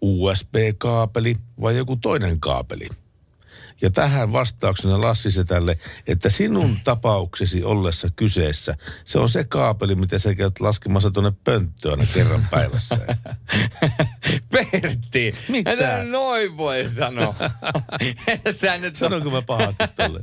USB-kaapeli vai joku toinen kaapeli? Ja tähän vastauksena Lassi tälle, että sinun tapauksesi ollessa kyseessä, se on se kaapeli, mitä sä käyt laskemassa tuonne pönttöön kerran päivässä. *laughs* Pertti, Mitä? noin voi sanoa. *laughs* Sä nyt Sanonko mä pahasti tolle?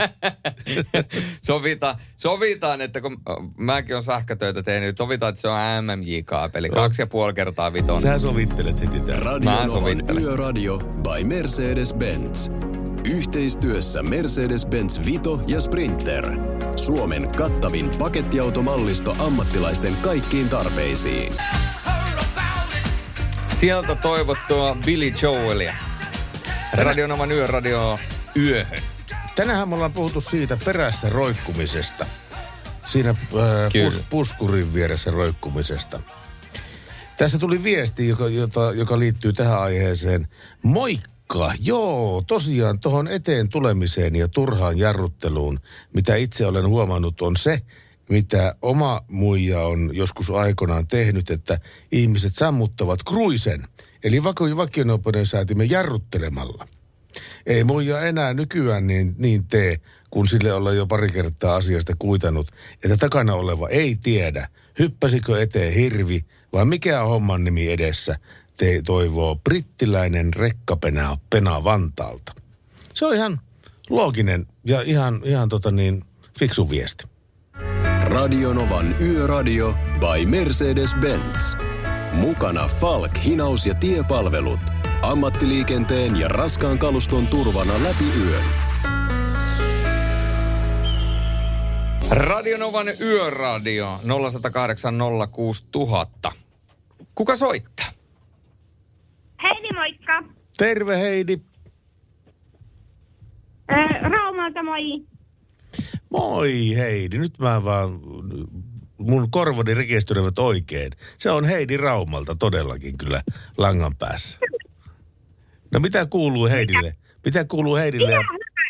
*laughs* Sovita, sovitaan, että kun mäkin on sähkötöitä tehnyt, niin sovitaan, että se on MMJ-kaapeli. Kaksi ja puoli kertaa vitonen. Sä sovittelet heti täällä. Radio Mä Novan sovittelen. Yöradio by Mercedes-Benz. Yhteistyössä Mercedes-Benz Vito ja Sprinter. Suomen kattavin pakettiautomallisto ammattilaisten kaikkiin tarpeisiin. Sieltä toivottua Billy Joelia. Radionoman yöradio yöhön. Tänään me ollaan puhuttu siitä perässä roikkumisesta. Siinä äh, pus, puskurin vieressä Tässä tuli viesti, joka, jota, joka liittyy tähän aiheeseen. Moikka! Pekka, joo, tosiaan tuohon eteen tulemiseen ja turhaan jarrutteluun, mitä itse olen huomannut, on se, mitä oma muija on joskus aikoinaan tehnyt, että ihmiset sammuttavat kruisen, eli vakionopeuden säätimen jarruttelemalla. Ei muija enää nykyään niin, niin tee, kun sille ollaan jo pari kertaa asiasta kuitannut, että takana oleva ei tiedä, hyppäsikö eteen hirvi vai mikä on homman nimi edessä, te toivoo brittiläinen rekkapena pena Vantaalta. Se on ihan looginen ja ihan, ihan tota niin, fiksu viesti. Radionovan Yöradio by Mercedes-Benz. Mukana Falk, hinaus ja tiepalvelut. Ammattiliikenteen ja raskaan kaluston turvana läpi yön. Radionovan Yöradio 0108 06000. Kuka soittaa? Terve Heidi. Raumalta moi. Moi Heidi, nyt mä vaan, mun korvani rekisteröivät oikein. Se on Heidi Raumalta todellakin kyllä langan päässä. No mitä kuuluu Heidille? Mitä kuuluu Heidille ja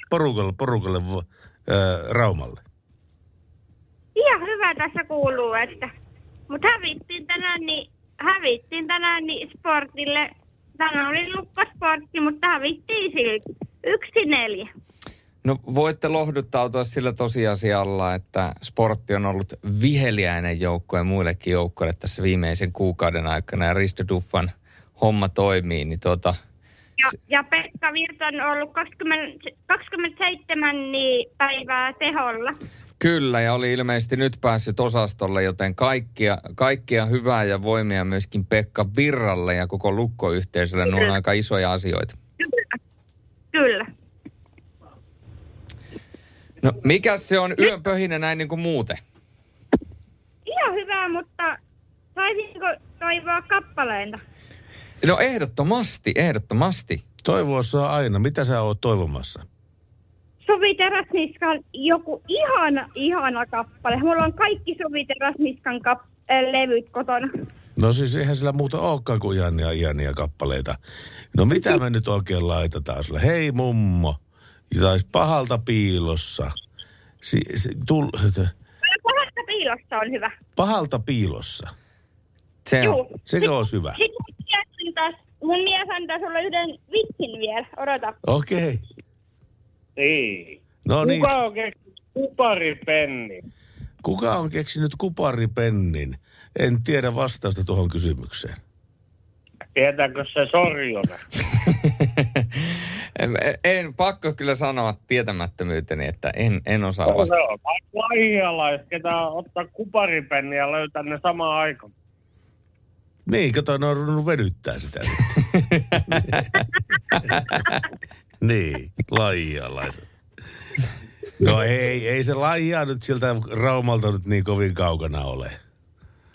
porukalle, porukalle äh, Raumalle? Ihan hyvä tässä kuuluu, että... Mutta hävittiin tänään, niin, hävittiin tänään niin sportille. Tänään oli lukkosportti, mutta hävittiin silti. Yksi neljä. No voitte lohduttautua sillä tosiasialla, että sportti on ollut viheliäinen joukko ja muillekin joukkoille tässä viimeisen kuukauden aikana ja Risto Duffan homma toimii, niin tuota, Ja, ja Pekka Virta on ollut 20, 27 niin päivää teholla. Kyllä, ja oli ilmeisesti nyt päässyt osastolle, joten kaikkia, kaikkia hyvää ja voimia myöskin Pekka Virralle ja koko lukkoyhteisölle. Ne on Kyllä. aika isoja asioita. Kyllä. No, mikä se on yön pöhinä näin niin kuin muuten? Ihan hyvä, mutta saisinko toivoa kappaleita? No ehdottomasti, ehdottomasti. Toivoa saa aina. Mitä sä oot toivomassa? Suvi Teräsniskan joku ihana, ihana kappale. Mulla on kaikki Suvi Teräsniskan kap- äh, levyt kotona. No siis eihän sillä muuta olekaan kuin ihania, ihania kappaleita. No mitä me nyt oikein laitetaan sulle? Hei mummo. Tai pahalta piilossa. Si, si, tul, Pahasta piilossa on hyvä. pahalta piilossa. Se Juu. Sekö olisi hyvä? Sitten mun mies antaa, mun mies antaa sulle yhden vitsin vielä. Odota. Okei. Okay. Niin. No niin. Kuka on keksinyt kuparipenni? Kuka on keksinyt kuparipennin? En tiedä vastausta tuohon kysymykseen. Tietääkö se Sorjonen? *laughs* En, en pakko kyllä sanoa tietämättömyyteni, että en, en osaa Se vastata. on lahialais, ketä ottaa kuparipenni ja löytää ne samaan aikaan. Niin, kato, ne on ruvennut venyttää sitä nyt. *laughs* niin, laihialaiset. No ei, ei se laihia nyt sieltä Raumalta nyt niin kovin kaukana ole.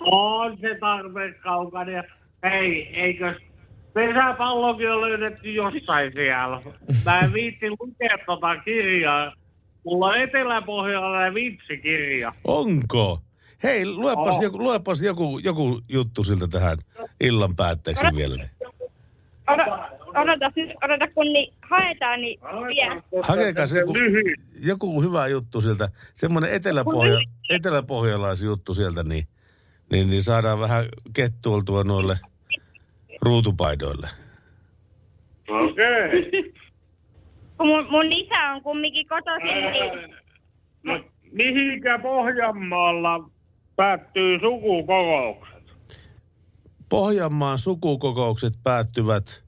On se tarpeeksi kaukana. Hei, eikö pesäpallokin on löydetty jossain siellä? Mä en viitti lukea tota kirjaa. Mulla on eteläpohjalainen vitsikirja. Onko? Hei, luepas, Oo. joku, luepas joku, joku juttu siltä tähän illan päätteeksi vielä. Odota, odota, siis, odota kun niin haetaan, niin vielä. Hakekaa se joku, joku hyvä juttu sieltä, semmoinen eteläpohja, eteläpohjalaisjuttu sieltä, niin, niin, niin saadaan vähän kettuoltua noille ruutupaidoille. Okei. *laughs* Kun mun, mun isä on kumminkin kotoisin, niin No, mihinkä Pohjanmaalla päättyy sukukokoukset? Pohjanmaan sukukokoukset päättyvät,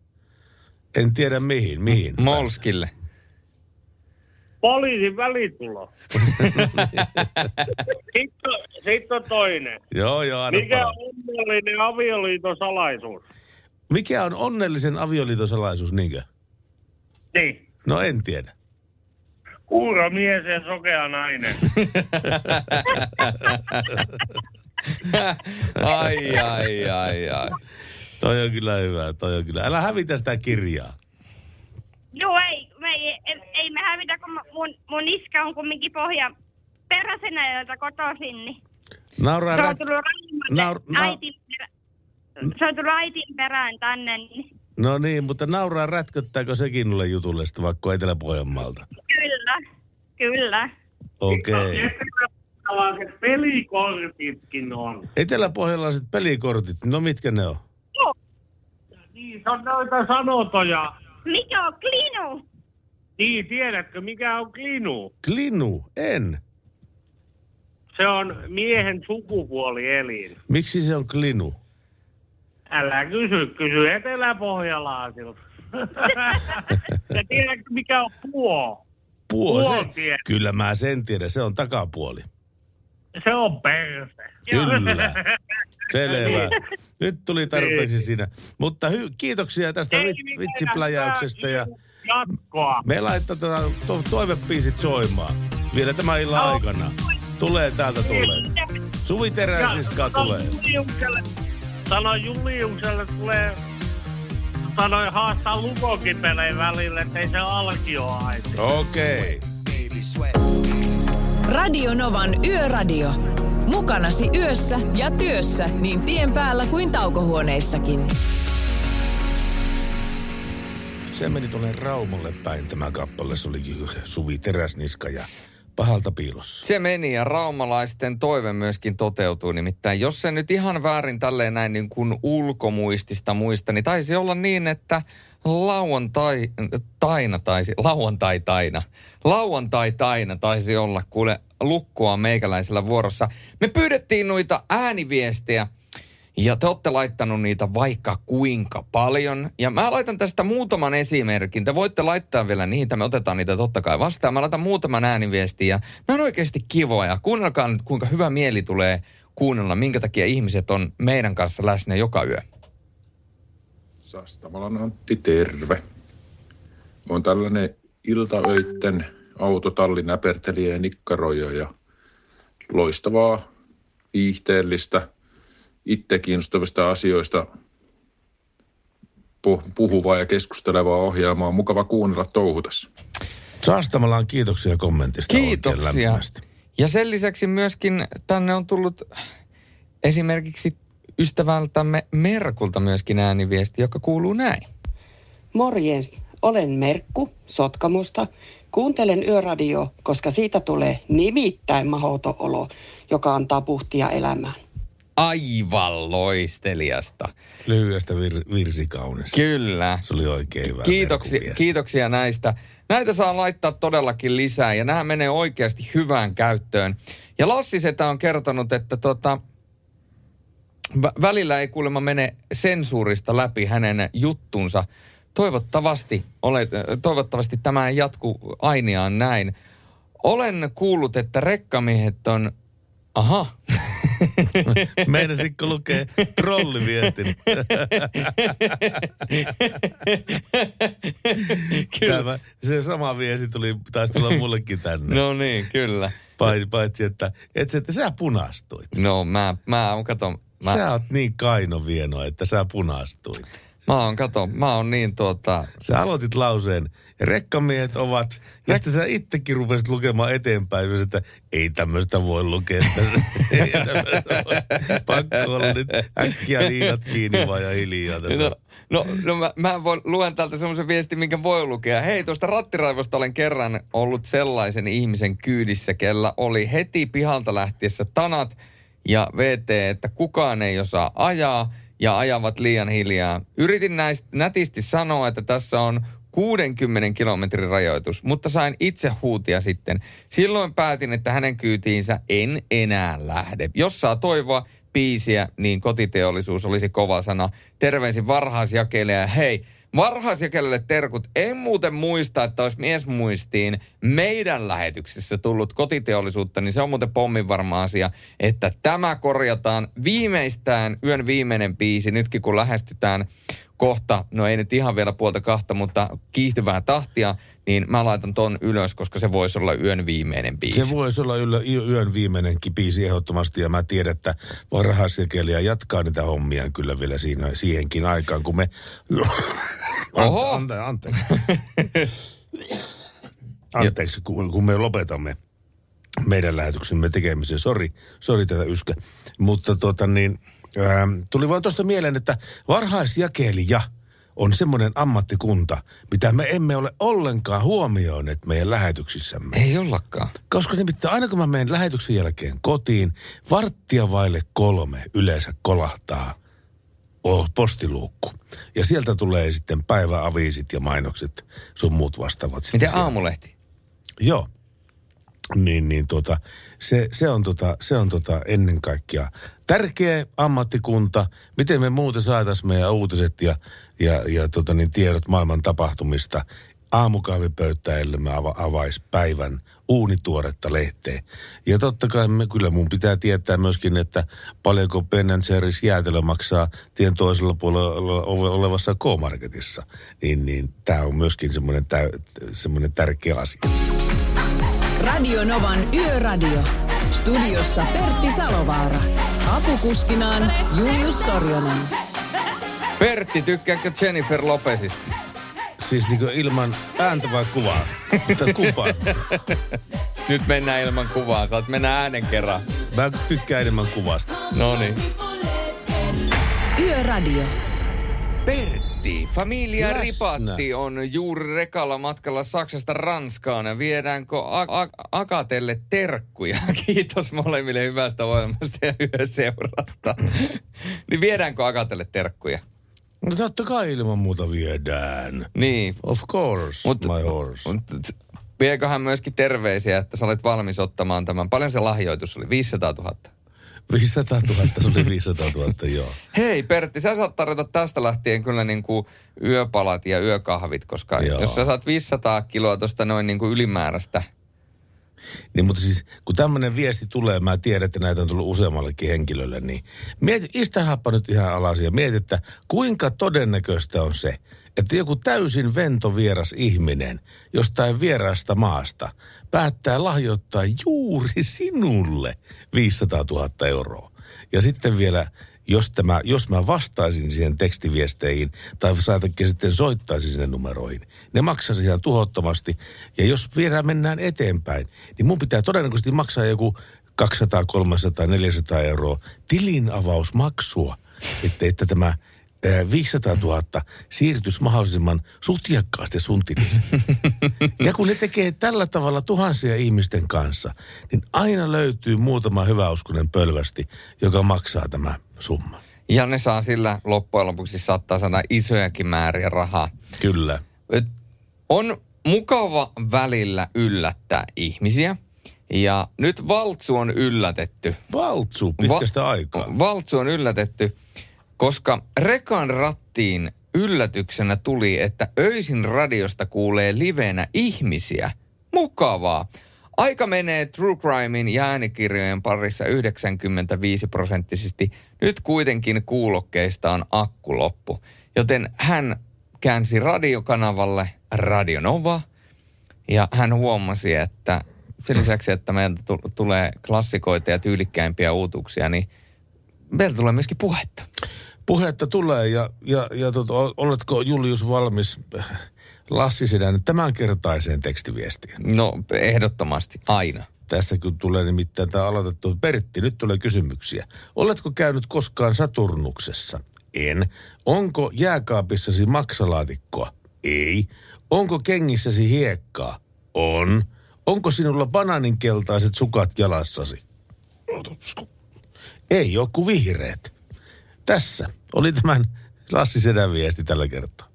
en tiedä mihin, mihin. Molskille. Poliisin välitulo. *laughs* sitten, sitten on toinen. Joo, joo, anna Mikä on onnellinen avioliiton salaisuus? Mikä on onnellisen avioliiton salaisuus, niinkö? Niin. No en tiedä. Kuuro mies ja sokea nainen. *laughs* *laughs* ai, ai, ai, ai. Toi on kyllä hyvä, toi on kyllä. Älä hävitä sitä kirjaa. Joo, ei, me ei, ei, ei me hävitä, kun mun, mun iskä on kumminkin pohja peräsenäjältä kotoisin, niin Nauraa se on tullut Raumalle Naur- na- äitin perä, se on tullut äitin perään tänne, niin No niin, mutta nauraa rätköttääkö sekin nulle jutulle sitten vaikka Etelä-Pohjanmaalta? Kyllä, kyllä. Okei. Okay. Pelikortitkin on. Eteläpohjalaiset pelikortit, no mitkä ne on? Niin, se on noita sanotoja. Mikä on klinu? Niin, tiedätkö, mikä on klinu? Klinu, en. Se on miehen sukupuolielin. Miksi se on klinu? Älä kysy, kysy eteläpohjalaisilta. *laughs* ja tiedätkö, mikä on puo? Puo, se, Puoltie. kyllä mä sen tiedän, se on takapuoli. Se on perse. Kyllä. *laughs* Selvä. Nyt tuli tarpeeksi siinä. Mutta hy- kiitoksia tästä mitään, vitsipläjäyksestä ja Jatkoa. me laitetaan to- toivepiisit soimaan vielä tämän illan No. aikana. Tulee täältä tulee. Suvi Teräsiskaa sano tulee. Juliukselle, sano Juliukselle, tulee sanoi haastaa lukokin peleen välillä, ettei se alkio. Okei. Radio Novan Yöradio. Mukanasi yössä ja työssä niin tien päällä kuin taukohuoneissakin. Se meni tuonne Raumolle päin tämä kappale. Se oli Suvi Teräsniska ja pahalta piilossa. Se meni ja raumalaisten toive myöskin toteutui. Nimittäin jos se nyt ihan väärin tälleen näin niin kuin ulkomuistista muista, niin taisi olla niin, että lauantai taina taisi, lauantai taina, lauantai taina taisi olla kuule lukkoa meikäläisellä vuorossa. Me pyydettiin noita ääniviestejä ja te olette laittanut niitä vaikka kuinka paljon. Ja mä laitan tästä muutaman esimerkin. Te voitte laittaa vielä niitä, me otetaan niitä totta kai vastaan. Mä laitan muutaman ääniviestin ja nämä on oikeasti kivoja. Kuunnelkaa nyt, kuinka hyvä mieli tulee kuunnella, minkä takia ihmiset on meidän kanssa läsnä joka yö. Sastamalan Antti, terve. Oon tällainen iltaöitten autotalli näpertelijä ja nikkaroija ja loistavaa, viihteellistä, itse kiinnostavista asioista pu- puhuvaa ja keskustelevaa ohjelmaa. Mukava kuunnella touhutessa. Saastamalaan kiitoksia kommentista. Kiitoksia. Ja sen lisäksi myöskin tänne on tullut esimerkiksi ystävältämme Merkulta myöskin ääniviesti, joka kuuluu näin. Morjens, olen Merkku Sotkamosta. Kuuntelen yöradio, koska siitä tulee nimittäin mahoto olo, joka antaa puhtia elämään. Aivan loisteliasta. Lyhyestä vir- virsikaunis. Kyllä. Se oli oikein hyvä. Kiitoksia, kiitoksia näistä. Näitä saa laittaa todellakin lisää ja nämä menee oikeasti hyvään käyttöön. Ja Lassi Setä on kertonut, että tota, vä- välillä ei kuulemma mene sensuurista läpi hänen juttunsa. Toivottavasti, ole, toivottavasti tämä ei jatku ainiaan näin. Olen kuullut, että rekkamiehet on... Aha. *laughs* Meinasitko lukea trolliviestin? Tämä, se sama viesti tuli, taisi tulla mullekin tänne. No niin, kyllä. Paitsi, että, et, että sä punastuit. No mä, mä oon, kato, mä, Sä oot niin kainovieno, että sä punastuit. Mä oon, kato, mä oon niin tuota... Sä aloitit lauseen, rekkamiehet ovat, ja sitten sä itsekin rupesit lukemaan eteenpäin, että ei tämmöistä voi lukea. että- *laughs* ei tämmöistä voi. Pakko olla nyt äkkiä liinat kiinni vaan ja hiljaa tässä. No, no, no mä, mä voin, luen täältä semmoisen viestin, minkä voi lukea. Hei, tuosta rattiraivosta olen kerran ollut sellaisen ihmisen kyydissä, kellä oli heti pihalta lähtiessä tanat ja VT, että kukaan ei osaa ajaa ja ajavat liian hiljaa. Yritin näistä nätisti sanoa, että tässä on 60 kilometrin rajoitus, mutta sain itse huutia sitten. Silloin päätin, että hänen kyytiinsä en enää lähde. Jos saa toivoa biisiä, niin kotiteollisuus olisi kova sana. Terveisin varhaisjakelija. Hei, varhaisjakelijalle terkut. En muuten muista, että olisi miesmuistiin meidän lähetyksessä tullut kotiteollisuutta, niin se on muuten pommin varma asia, että tämä korjataan viimeistään yön viimeinen biisi, nytkin kun lähestytään kohta, no ei nyt ihan vielä puolta kahta, mutta kiihtyvää tahtia, niin mä laitan ton ylös, koska se voisi olla yön viimeinen biisi. Se voisi olla yllä, y- yön viimeinenkin biisi ehdottomasti, ja mä tiedän, että varhaisjakelija jatkaa niitä hommia kyllä vielä siinä, siihenkin aikaan, kun me... *laughs* Oho! Ante, ante, anteeksi. Anteeksi, kun, kun me lopetamme meidän lähetyksemme tekemisen. Sori, sori tätä yskä. Mutta tuota niin, tuli vaan tuosta mieleen, että varhaisjakelija on semmoinen ammattikunta, mitä me emme ole ollenkaan huomioineet meidän lähetyksissämme. Ei ollakaan. Koska nimittäin aina kun mä menen lähetyksen jälkeen kotiin, varttia vaille kolme yleensä kolahtaa oh, postiluukku. Ja sieltä tulee sitten päiväaviisit ja mainokset, sun muut vastaavat. Miten siellä. aamulehti? Joo. Niin, niin tota, se, se, on tota, se on tota ennen kaikkea tärkeä ammattikunta. Miten me muuten saataisiin meidän uutiset ja, ja, ja tota niin, tiedot maailman tapahtumista aamukahvipöytää, ellei me ava, avaisi päivän uunituoretta lehteä. Ja totta kai me, kyllä mun pitää tietää myöskin, että paljonko Ben Jerry's jäätelö maksaa tien toisella puolella olevassa K-Marketissa. Niin, niin tämä on myöskin semmoinen tärkeä asia. Radio Novan Yöradio. Studiossa Pertti Salovaara. Apukuskinaan Julius Sorjonen. Pertti, tykkääkö Jennifer Lopesista? Siis niin ilman ääntä vai kuvaa? Tai kumpaa? *laughs* Nyt mennään ilman kuvaa. Saat mennä äänen kerran. Mä tykkään enemmän kuvasta. No niin. Yöradio. Pertti, Familia Läsnä. Ripatti on juuri rekalla matkalla Saksasta Ranskaan. Viedäänkö A- A- Akatelle terkkuja? *laughs* Kiitos molemmille hyvästä ohjelmasta ja yöseurasta. niin viedäänkö Akatelle terkkuja? No totta kai ilman muuta viedään. Niin. Of course, Mut- my horse. Mut, vieköhän myöskin terveisiä, että sä olet valmis ottamaan tämän. Paljon se lahjoitus oli? 500 000. 500 000, se oli 500 000, joo. Hei Pertti, sä saat tarjota tästä lähtien kyllä niin kuin yöpalat ja yökahvit, koska Joo. jos sä saat 500 kiloa tuosta noin niin kuin ylimääräistä, Niin, mutta siis kun tämmöinen viesti tulee, mä tiedän, että näitä on tullut useammallekin henkilölle, niin mieti, istähappa nyt ihan alas ja mieti, että kuinka todennäköistä on se, että joku täysin ventovieras ihminen jostain vieraasta maasta päättää lahjoittaa juuri sinulle 500 000 euroa. Ja sitten vielä, jos, tämä, jos mä vastaisin siihen tekstiviesteihin tai saatakin sitten soittaisin sinne numeroihin, ne maksaisi ihan tuhottomasti. Ja jos vielä mennään eteenpäin, niin mun pitää todennäköisesti maksaa joku 200, 300, 400 euroa tilinavausmaksua, että, että tämä 500 000 siirtyisi mahdollisimman sutjakkaasti sun. *laughs* Ja kun ne tekee tällä tavalla tuhansia ihmisten kanssa, niin aina löytyy muutama hyväuskonen pölvästi, joka maksaa tämä summa. ja ne saa sillä loppujen lopuksi saattaa saada isojakin määriä rahaa. Kyllä. Et On mukava välillä yllättää ihmisiä. Ja nyt Valtsu on yllätetty. Valtsu pitkästä aikaa. Valtsu on yllätetty, koska rekan rattiin yllätyksenä tuli, että öisin radiosta kuulee livenä ihmisiä. Mukavaa. Aika menee True Crimein ja äänikirjojen parissa 95 prosenttisesti. Nyt kuitenkin kuulokkeista on akku loppu. Joten hän käänsi radiokanavalle Radio Nova ja hän huomasi, että sen lisäksi, että meiltä tu- tulee klassikoita ja tyylikkäimpiä uutuuksia, niin meiltä tulee myöskin puhetta. Puhetta tulee ja, ja, ja tota, o- oletko Julius valmis äh, Lassi Sedän tämänkertaiseen tekstiviestiin? No ehdottomasti, aina. Tässä kun tulee nimittäin tämä aloitettu. Pertti, nyt tulee kysymyksiä. Oletko käynyt koskaan Saturnuksessa? En. Onko jääkaapissasi maksalaatikkoa? Ei. Onko kengissäsi hiekkaa? On. Onko sinulla banaaninkeltaiset sukat jalassasi? Ei ole kuin vihreät. Tässä oli tämän Lassi Sedän viesti tällä kertaa.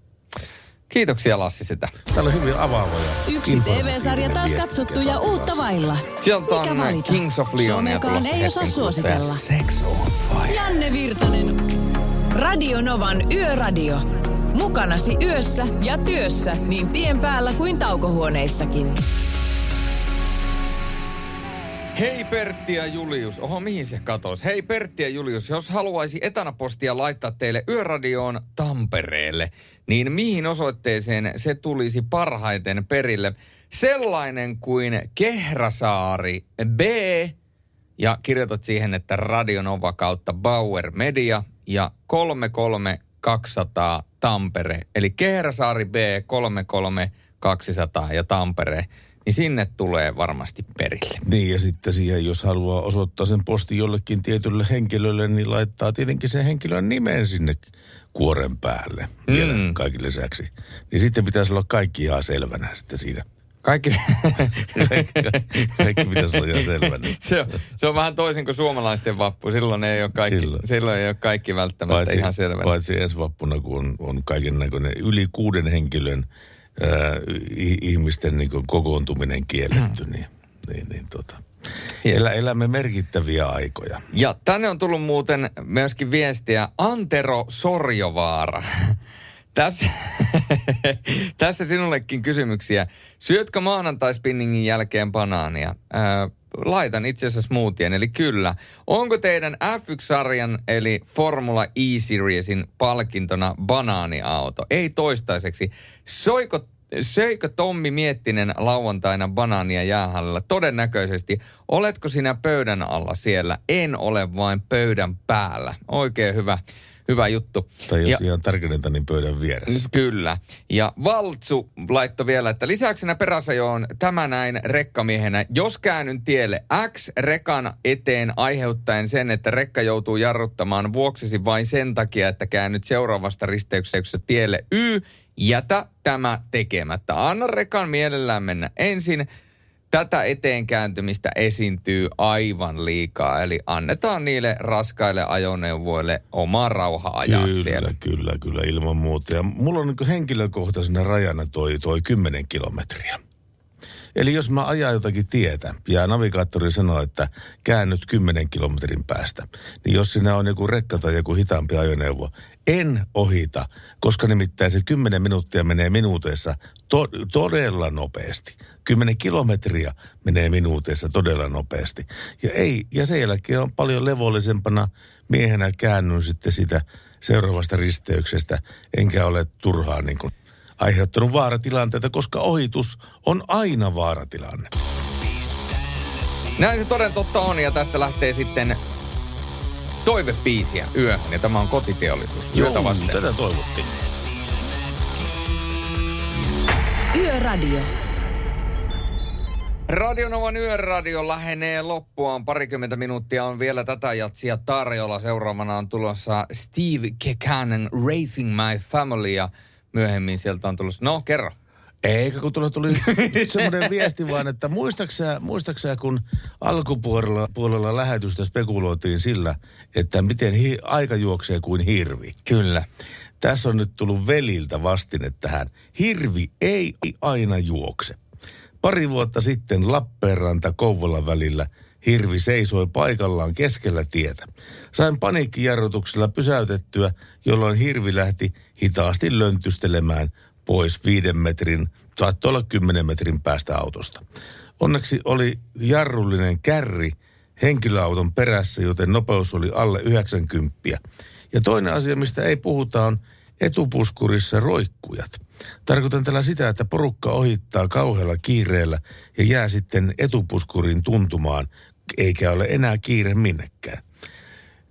Kiitoksia Lassi sitä. Täällä on hyvin avaavia. Yksi TV-sarja taas katsottu ja uutta vailla. Sieltä on? Kings of Leonia tulossa ei osaa suositella. Sex on fire. Janne Virtanen. Radio Novan Yöradio. Mukanasi yössä ja työssä niin tien päällä kuin taukohuoneissakin. Hei Pertti ja Julius. Oho, mihin se katos? Hei Pertti ja Julius, jos haluaisi etanapostia laittaa teille Yöradioon Tampereelle, niin mihin osoitteeseen se tulisi parhaiten perille? Sellainen kuin Kehrasaari B ja kirjoitat siihen, että Radionova kautta Bauer Media ja 33200 Tampere. Eli Kehrasaari B 33200 ja Tampere. Niin sinne tulee varmasti perille. Niin ja sitten siihen, jos haluaa osoittaa sen postin jollekin tietylle henkilölle, niin laittaa tietenkin sen henkilön nimen sinne kuoren päälle mm. vielä kaikille lisäksi. Niin sitten pitäisi olla kaikki ihan selvänä sitten siinä. Kaikki, kaikki, kaikki pitäisi olla ihan selvänä. se, on, se on vähän toisin kuin suomalaisten vappu. Silloin ei ole kaikki, silloin, silloin ei ole kaikki välttämättä paitsi, ihan selvänä. Paitsi ensi vappuna, kun on, on kaiken näköinen yli kuuden henkilön ää, ihmisten niin kokoontuminen kielletty, niin, niin, niin tota. Elä, elämme merkittäviä aikoja. Ja tänne on tullut muuten myöskin viestiä Antero Sorjovaara. *laughs* Tässä, *laughs* tässä sinullekin kysymyksiä. Syötkö maanantaispinningin jälkeen banaania? Ää, laitan itse asiassa smoothien, eli kyllä. Onko teidän F1-sarjan eli Formula E-Seriesin palkintona banaaniauto? Ei toistaiseksi. Soiko Söikö Tommi Miettinen lauantaina banaania jäähallilla? Todennäköisesti. Oletko sinä pöydän alla siellä? En ole vain pöydän päällä. Oikein hyvä hyvä juttu. Tai jos ja, ihan tärkeintä, niin pöydän vieressä. Kyllä. Ja Valtsu laittoi vielä, että lisäksenä peräsajoon tämä näin rekkamiehenä. Jos käännyn tielle X rekan eteen aiheuttaen sen, että rekka joutuu jarruttamaan vuoksesi vain sen takia, että käännyt seuraavasta risteyksestä tielle Y, jätä tämä tekemättä. Anna rekan mielellään mennä ensin tätä eteenkääntymistä esiintyy aivan liikaa. Eli annetaan niille raskaille ajoneuvoille oma rauha ajaa kyllä, siellä. Kyllä, kyllä, ilman muuta. Ja mulla on niin henkilökohtaisena rajana toi, toi 10 kilometriä. Eli jos mä ajan jotakin tietä ja navigaattori sanoo, että käännyt 10 kilometrin päästä, niin jos siinä on joku rekka tai joku hitaampi ajoneuvo, en ohita, koska nimittäin se 10 minuuttia menee minuuteissa to- todella nopeasti. 10 kilometriä menee minuuteissa todella nopeasti. Ja, ei, ja sen jälkeen on paljon levollisempana miehenä käännyn sitten sitä seuraavasta risteyksestä, enkä ole turhaan niin kuin aiheuttanut vaaratilanteita, koska ohitus on aina vaaratilanne. Näin se toden totta on ja tästä lähtee sitten toivepiisiä yöhön ja tämä on kotiteollisuus. Joo, vasten. tätä toivottiin. Yöradio. Radionovan yöradio lähenee loppuaan. Parikymmentä minuuttia on vielä tätä jatsia tarjolla. Seuraavana on tulossa Steve Kekanen Racing My Family ja myöhemmin sieltä on tullut, no kerro. Eikä kun tuli, *laughs* tuli semmoinen viesti vaan, että muistaaksä, muistaaksä kun alkupuolella puolella lähetystä spekuloitiin sillä, että miten hi, aika juoksee kuin hirvi. Kyllä. Tässä on nyt tullut veliltä vastine tähän. Hirvi ei aina juokse. Pari vuotta sitten Lappeenranta Kouvolan välillä hirvi seisoi paikallaan keskellä tietä. Sain paniikkijarrutuksella pysäytettyä, jolloin hirvi lähti hitaasti löntystelemään pois viiden metrin, saattoi olla kymmenen metrin päästä autosta. Onneksi oli jarrullinen kärri henkilöauton perässä, joten nopeus oli alle 90. Ja toinen asia, mistä ei puhuta, on etupuskurissa roikkujat. Tarkoitan tällä sitä, että porukka ohittaa kauhealla kiireellä ja jää sitten etupuskurin tuntumaan, eikä ole enää kiire minnekään.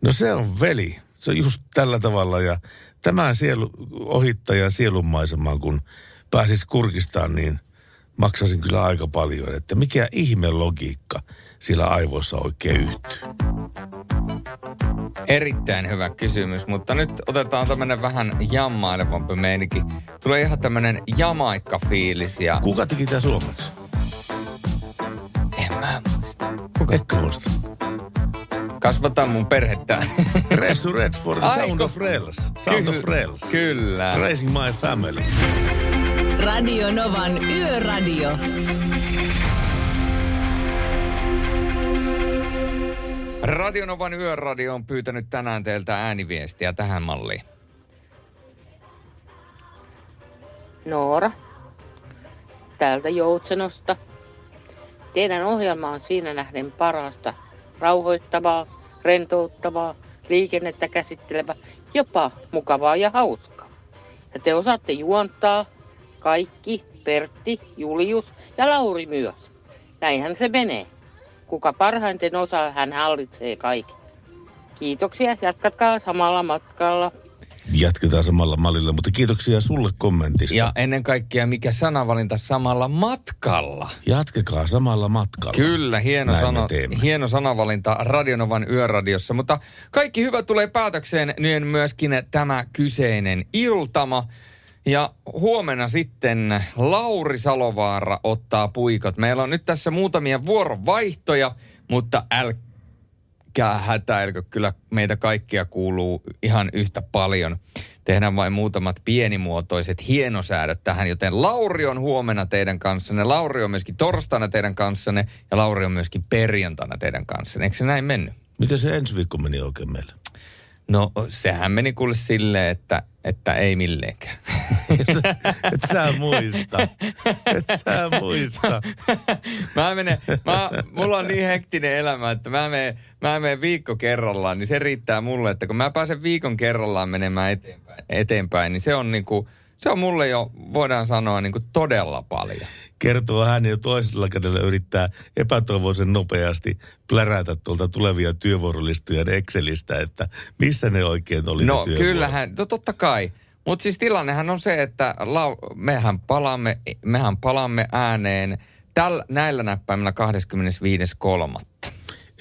No se on veli. Se on just tällä tavalla ja tämän sielu, ohittajan sielunmaisemaan, kun pääsis kurkistaan, niin maksasin kyllä aika paljon. Että mikä ihme logiikka sillä aivoissa oikein yhtyy. Erittäin hyvä kysymys, mutta nyt otetaan tämmönen vähän jammailevampi meininki. Tulee ihan tämmönen jamaikka-fiilis ja... Kuka teki tää suomeksi? En mä muista. Kuka? Etkö muista? Kasvataan mun perhettä. Ressu Redford, Sound of Rails. Sound Ky- of Rails. Kyllä. Raising my family. Radio Novan Yöradio. Radionovan yöradio on pyytänyt tänään teiltä ääniviestiä tähän malliin. Noora, täältä Joutsenosta. Teidän ohjelma on siinä nähden parasta, rauhoittavaa, rentouttavaa, liikennettä käsittelevä, jopa mukavaa ja hauskaa. Ja te osaatte juontaa kaikki, Pertti, Julius ja Lauri myös. Näinhän se menee. Kuka parhaiten osaa, hän hallitsee kaiken. Kiitoksia, jatkatkaa samalla matkalla. Jatketaan samalla mallilla, mutta kiitoksia sulle kommentista. Ja ennen kaikkea, mikä sanavalinta samalla matkalla? Jatkekaa samalla matkalla. Kyllä, hieno, Näin sana, teemme. hieno sanavalinta Radionovan yöradiossa. Mutta kaikki hyvä tulee päätökseen, niin myöskin tämä kyseinen iltama. Ja huomenna sitten Lauri Salovaara ottaa puikot. Meillä on nyt tässä muutamia vuorovaihtoja, mutta älkää hätäilkö, kyllä meitä kaikkia kuuluu ihan yhtä paljon. Tehdään vain muutamat pienimuotoiset hienosäädöt tähän, joten Lauri on huomenna teidän kanssanne, Lauri on myöskin torstaina teidän kanssanne ja Lauri on myöskin perjantaina teidän kanssanne. Eikö se näin mennyt? Miten se ensi viikko meni oikein meille? No sehän meni kuule silleen, että, että ei milleenkään. *laughs* Et sä muista. Et sä *laughs* muista. mä menen, mä, mulla on niin hektinen elämä, että mä menen, mä menen viikko kerrallaan, niin se riittää mulle, että kun mä pääsen viikon kerrallaan menemään eteenpäin, eteenpäin niin se on niinku, se on mulle jo, voidaan sanoa, niinku todella paljon. Kertoo hän jo toisella kädellä yrittää epätoivoisen nopeasti plärätä tuolta tulevia työvuorolistoja Excelistä, että missä ne oikein oli No ne kyllähän, no totta kai. Mutta siis tilannehan on se, että lau, mehän, palaamme, mehän palaamme ääneen täl, näillä näppäimillä 25.3.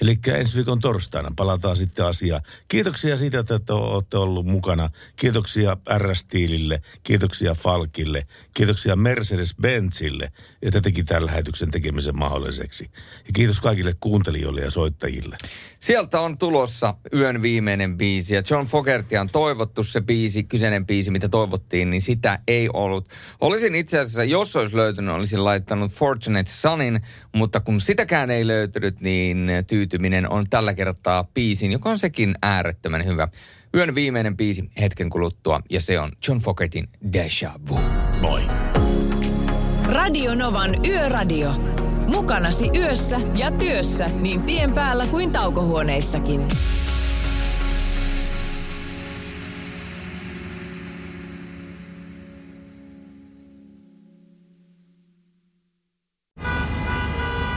Eli ensi viikon torstaina palataan sitten asiaan. Kiitoksia siitä, että te olette ollut mukana. Kiitoksia R-Stiilille, kiitoksia Falkille, kiitoksia Mercedes-Benzille, että teki tämän lähetyksen tekemisen mahdolliseksi. Ja kiitos kaikille kuuntelijoille ja soittajille. Sieltä on tulossa yön viimeinen biisi ja John Fogertia on toivottu se biisi, kyseinen biisi, mitä toivottiin, niin sitä ei ollut. Olisin itse asiassa, jos olisi löytynyt, olisin laittanut Fortunate Sonin, mutta kun sitäkään ei löytynyt, niin tyytyminen on tällä kertaa biisin, joka on sekin äärettömän hyvä. Yön viimeinen biisi hetken kuluttua ja se on John Fogertin Deja Vu. Moi. Radio Novan Yöradio. Mukanasi yössä ja työssä niin tien päällä kuin taukohuoneissakin.